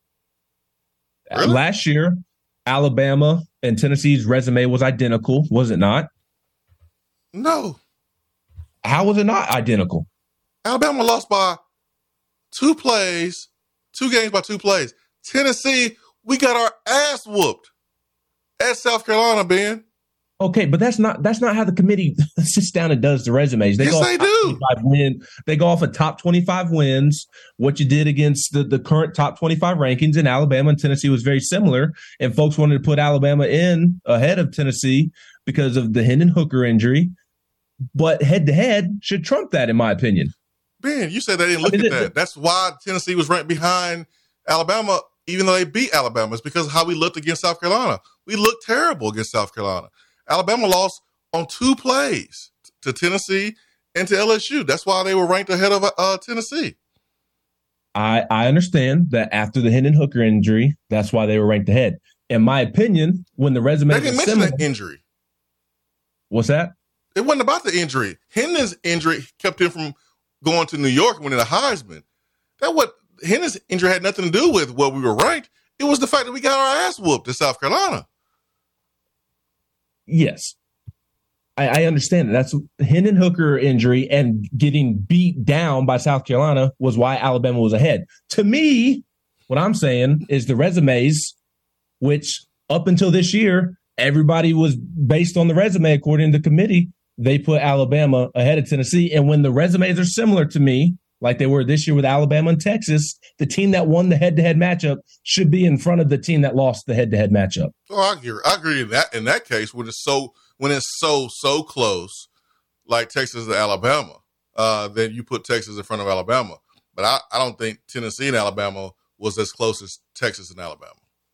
really? last year, Alabama and Tennessee's resume was identical, was it not? No. How was it not identical? Alabama lost by two plays two games by two plays. Tennessee, we got our ass whooped at South Carolina, Ben. Okay, but that's not that's not how the committee sits down and does the resumes. They yes, go they do. Win. They go off of top twenty five wins. What you did against the, the current top twenty five rankings in Alabama and Tennessee was very similar, and folks wanted to put Alabama in ahead of Tennessee because of the Hendon Hooker injury. But head to head should trump that, in my opinion. Ben, you said they didn't look I mean, at that. That's why Tennessee was ranked behind Alabama, even though they beat Alabama. It's because of how we looked against South Carolina. We looked terrible against South Carolina. Alabama lost on two plays to Tennessee and to LSU. That's why they were ranked ahead of uh, Tennessee. I, I understand that after the Hendon Hooker injury, that's why they were ranked ahead. In my opinion, when the resume they didn't mention similar, that injury. What's that? It wasn't about the injury. Hendon's injury kept him from going to New York winning a Heisman. That what Hendon's injury had nothing to do with what we were ranked. It was the fact that we got our ass whooped in South Carolina. Yes. I, I understand that. That's Hendon Hooker injury and getting beat down by South Carolina was why Alabama was ahead. To me, what I'm saying is the resumes, which up until this year, everybody was based on the resume according to the committee they put Alabama ahead of Tennessee. And when the resumes are similar to me, like they were this year with Alabama and Texas, the team that won the head-to-head matchup should be in front of the team that lost the head-to-head matchup. Oh, I agree. I agree in that in that case when it's so when it's so so close, like Texas and Alabama, uh, then you put Texas in front of Alabama. But I, I don't think Tennessee and Alabama was as close as Texas and Alabama.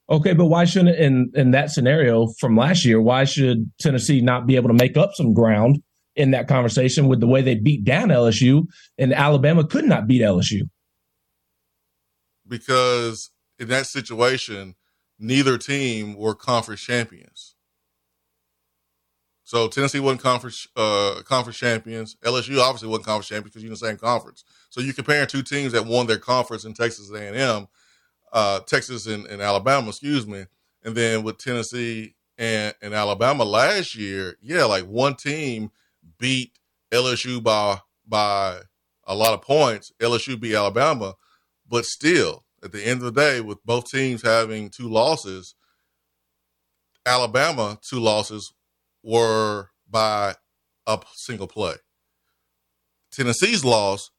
Okay, but why shouldn't in in that scenario from last year? Why should Tennessee not be able to make up some ground in that conversation with the way they beat down LSU and Alabama could not beat LSU? Because in that situation, neither team were conference champions. So Tennessee wasn't conference uh, conference champions. LSU obviously wasn't conference champions because you're in the same conference. So you're comparing two teams that won their conference in Texas A&M, uh, Texas and, and, Alabama, excuse me, and then with Tennessee and, and Alabama last year, yeah, like one team beat LSU by by a lot of points. LSU beat Alabama, but still, at the end of the day, with both teams having two losses, Alabama two losses were by a single play. Tennessee's loss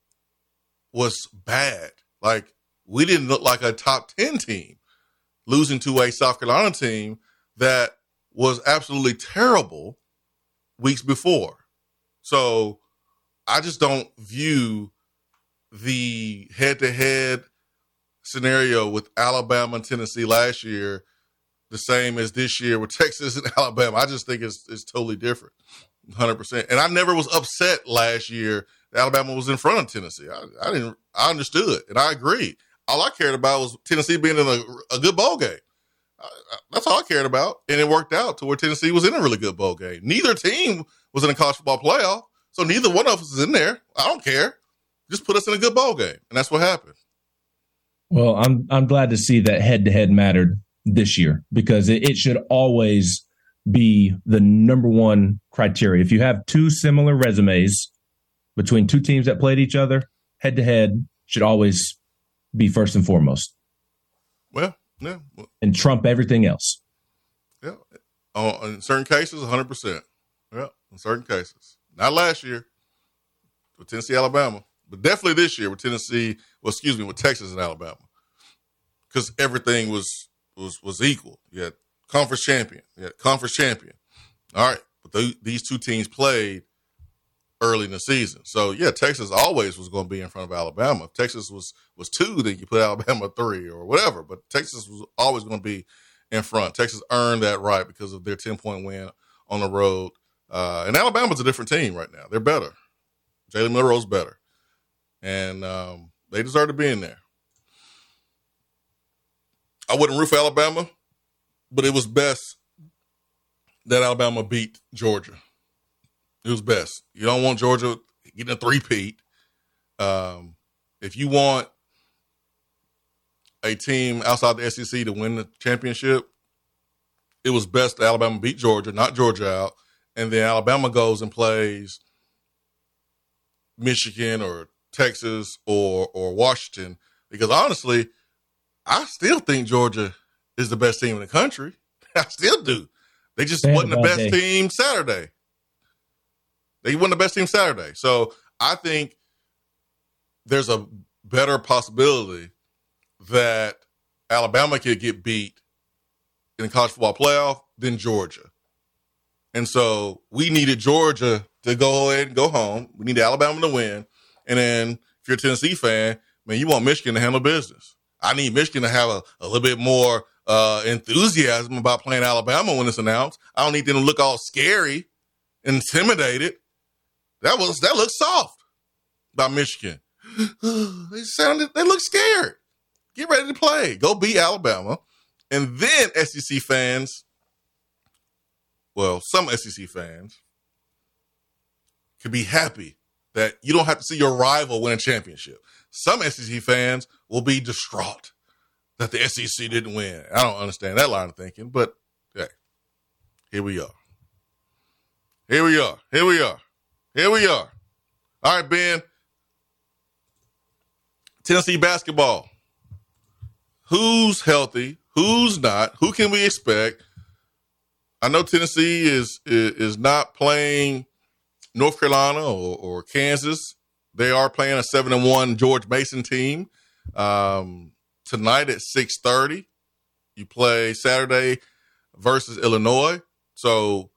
was bad. Like we didn't look like a top 10 team losing to a South Carolina team that was absolutely terrible weeks before. So I just don't view the head to head scenario with Alabama and Tennessee last year the same as this year with Texas and Alabama. I just think it's it's totally different, hundred percent. And I never was upset last year. Alabama was in front of Tennessee. I, I, didn't. I understood and I agreed. All I cared about was Tennessee being in a, a good bowl game. I, I, that's all I cared about, and it worked out to where Tennessee was in a really good bowl game. Neither team was in a college football playoff, so neither one of us is in there. I don't care. Just put us in a good bowl game, and that's what happened. Well, I'm I'm glad to see that head to head mattered this year because it, it should always be the number one criteria. If you have two similar resumes between two teams that played each other head to head, should always be first and foremost. Well, yeah, well, and trump everything else. Yeah, uh, in certain cases, 100. percent Yeah, in certain cases, not last year with Tennessee, Alabama, but definitely this year with Tennessee. Well, excuse me, with Texas and Alabama, because everything was was was equal. You had conference champion. You had conference champion. All right, but the, these two teams played early in the season. So yeah, Texas always was going to be in front of Alabama. If Texas was was two, then you put Alabama three or whatever. But Texas was always going to be in front. Texas earned that right because of their ten point win on the road. Uh, and Alabama's a different team right now. They're better. Jalen Milroe's better, and um, they deserve to be in there. I wouldn't root for Alabama, but it was best that Alabama beat Georgia. It was best. You don't want Georgia getting a three-peat. Um, if you want a team outside the SEC to win the championship, it was best Alabama beat Georgia, not Georgia out, and then Alabama goes and plays Michigan or Texas or or Washington. Because honestly, I still think Georgia is the best team in the country. I still do. They just wasn't the best day. team Saturday. They won the best team Saturday. So I think there's a better possibility that Alabama could get beat in the college football playoff than Georgia. And so we needed Georgia to go ahead and go home. We needed Alabama to win. And then if you're a Tennessee fan, man, you want Michigan to handle business. I need Michigan to have a, a little bit more uh, enthusiasm about playing Alabama when it's announced. I don't need them to look all scary, intimidated. That was that looks soft about Michigan. they sounded they look scared. Get ready to play. Go beat Alabama. And then SEC fans, well, some SEC fans could be happy that you don't have to see your rival win a championship. Some SEC fans will be distraught that the SEC didn't win. I don't understand that line of thinking, but hey, here we are. Here we are. Here we are. Here we are. All right, Ben. Tennessee basketball. Who's healthy? Who's not? Who can we expect? I know Tennessee is is, not playing North Carolina or, or Kansas they are playing a seven and one George Mason team um, tonight at six thirty. You play Saturday versus Illinois. So,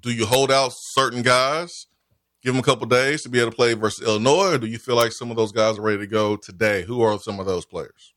do you hold out certain guys, give them a couple days to be able to play versus Illinois, or do you feel like some of those guys are ready to go today? Who are some of those players?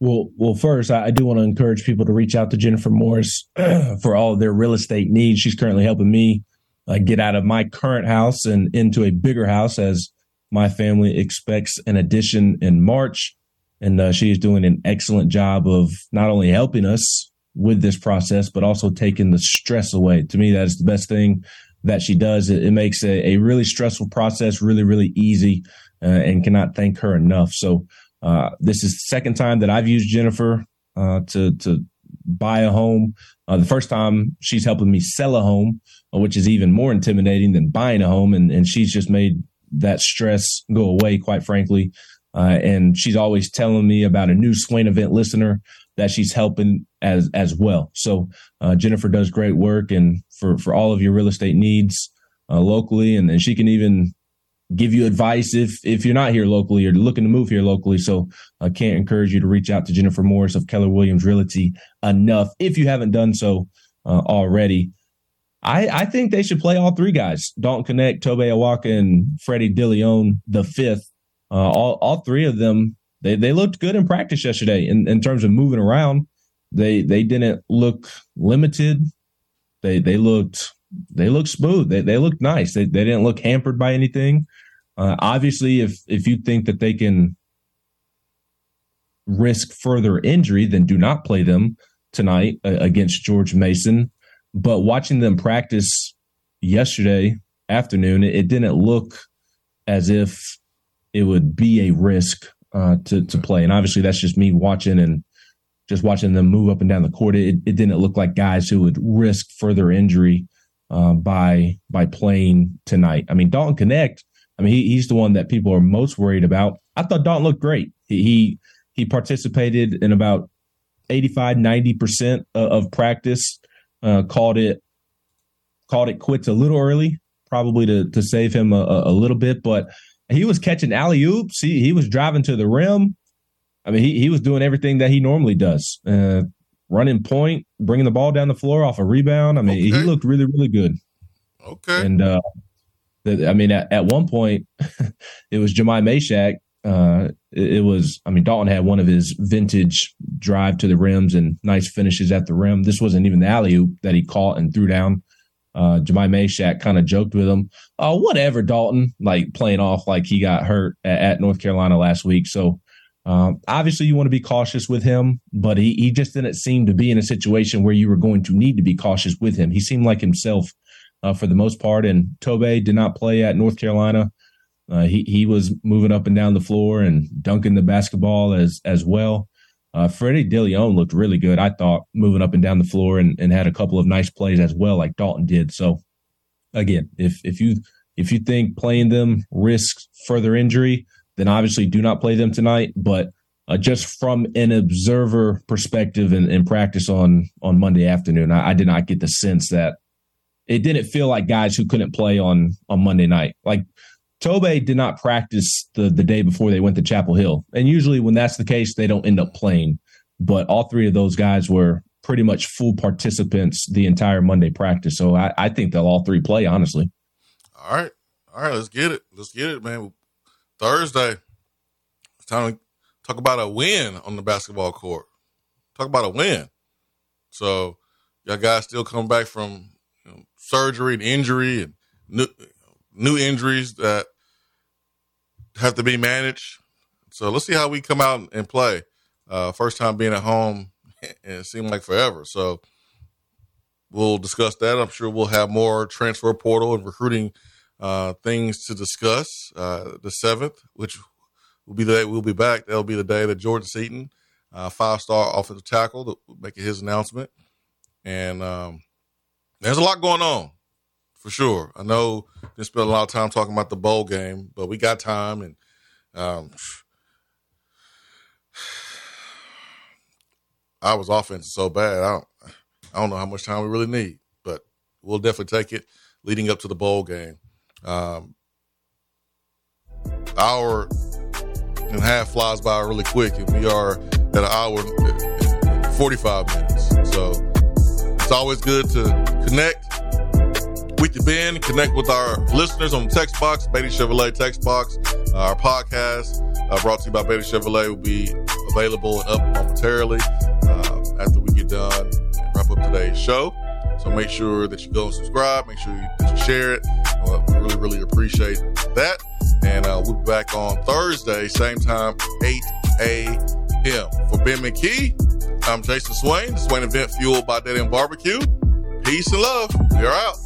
Well, well, first, I, do want to encourage people to reach out to Jennifer Morris for all of their real estate needs. She's currently helping me uh, get out of my current house and into a bigger house as my family expects an addition in March. And uh, she is doing an excellent job of not only helping us with this process, but also taking the stress away. To me, that is the best thing that she does. It, it makes a, a, really stressful process really, really easy uh, and cannot thank her enough. So, uh, this is the second time that I've used Jennifer uh, to to buy a home. Uh, the first time she's helping me sell a home, uh, which is even more intimidating than buying a home, and and she's just made that stress go away, quite frankly. Uh, and she's always telling me about a new Swain event listener that she's helping as as well. So Jennifer does great work, and for for all of your real estate needs locally, and, and she can even give you advice if if you're not here locally or looking to move here locally. So I can't encourage you to reach out to Jennifer Morris of Keller Williams Realty enough if you haven't done so uh, already. I, I think they should play all three guys: Dalton Knecht, Tobe Awaka, and Freddie Dilione, the fifth. Uh, all all three of them they they looked good in practice yesterday in, in terms of moving around. They they didn't look limited. They they looked they looked smooth. They they nice. They they didn't look hampered by anything. Uh, obviously, if if you think that they can risk further injury, then do not play them tonight uh, against George Mason. But watching them practice yesterday afternoon, it, it didn't look as if it would be a risk uh, to to play. And obviously, that's just me watching and just watching them move up and down the court. It, it didn't look like guys who would risk further injury uh, by by playing tonight. I mean, Dalton Knecht. I mean, he, he's the one that people are most worried about. I thought Dalton looked great. He he, he participated in about 85, 90% of, of practice, uh, called it called it quits a little early, probably to to save him a, a little bit, but he was catching alley oops. He he was driving to the rim. I mean, he he was doing everything that he normally does. Uh, running point, bringing the ball down the floor off a rebound. I mean, okay. he looked really really good. Okay. And uh, I mean, at, at one point, it was Jahmai Mashack. Uh, it, it, was, I mean, Dalton had one of his vintage drive to the rims and nice finishes at the rim. This wasn't even the alley oop that he caught and threw down. Uh, Jahmai Mashack kind of joked with him, "Oh, whatever, Dalton," like playing off like he got hurt at, at North Carolina last week. So, um, obviously, you want to be cautious with him, but he he just didn't seem to be in a situation where you were going to need to be cautious with him. He seemed like himself uh, for the most part. And Tobe did not play at North Carolina. Uh, he he was moving up and down the floor and dunking the basketball as as well. Uh, Freddie Dilione looked really good, I thought, moving up and down the floor and, and had a couple of nice plays as well, like Dalton did. So again, if if you if you think playing them risks further injury, then obviously do not play them tonight. But uh, just from an observer perspective and, and, practice on on Monday afternoon, I, I, did not get the sense that it didn't feel like guys who couldn't play on on Monday night. Like Tobe did not practice the the day before they went to Chapel Hill, and usually when that's the case, they don't end up playing. But all three of those guys were pretty much full participants the entire Monday practice. So I, I think they'll all three play. Honestly. All right, all right, let's get it. Let's get it, man. Thursday, it's time to talk about a win on the basketball court. Talk about a win. So, y'all guys still coming back from you know, surgery and injury and new, new injuries that have to be managed. So let's see how we come out and play. Uh, first time being at home, and it seemed like forever. So we'll discuss that. I'm sure we'll have more transfer portal and recruiting uh, things to discuss. Uh, the seventh, which will be the day we'll be back. That'll be the day that Jordan Seaton, uh, five star offensive tackle, making his announcement. And um, there's a lot going on for sure. I know we spent a lot of time talking about the bowl game, but we got time and um, I was offense so bad. I don't, I don't know how much time we really need, but we'll definitely take it leading up to the bowl game. Um, hour and a half flies by really quick, and we are at an hour and 45 minutes. So it's always good to connect with you, Ben. Connect with our listeners on the text box, Beatty Chevrolet text box. Uh, our podcast uh, brought to you by Beatty Chevrolet will be available and up momentarily uh, after we get done and wrap up today's show. So make sure that you go and subscribe. Make sure you, you share it. Uh, we really, really appreciate that. And uh, we'll be back on Thursday, same time, 8 a.m. For Ben McKee, I'm Jason Swain. The Swain event fueled by Dead End Barbecue. Peace and love. You're out.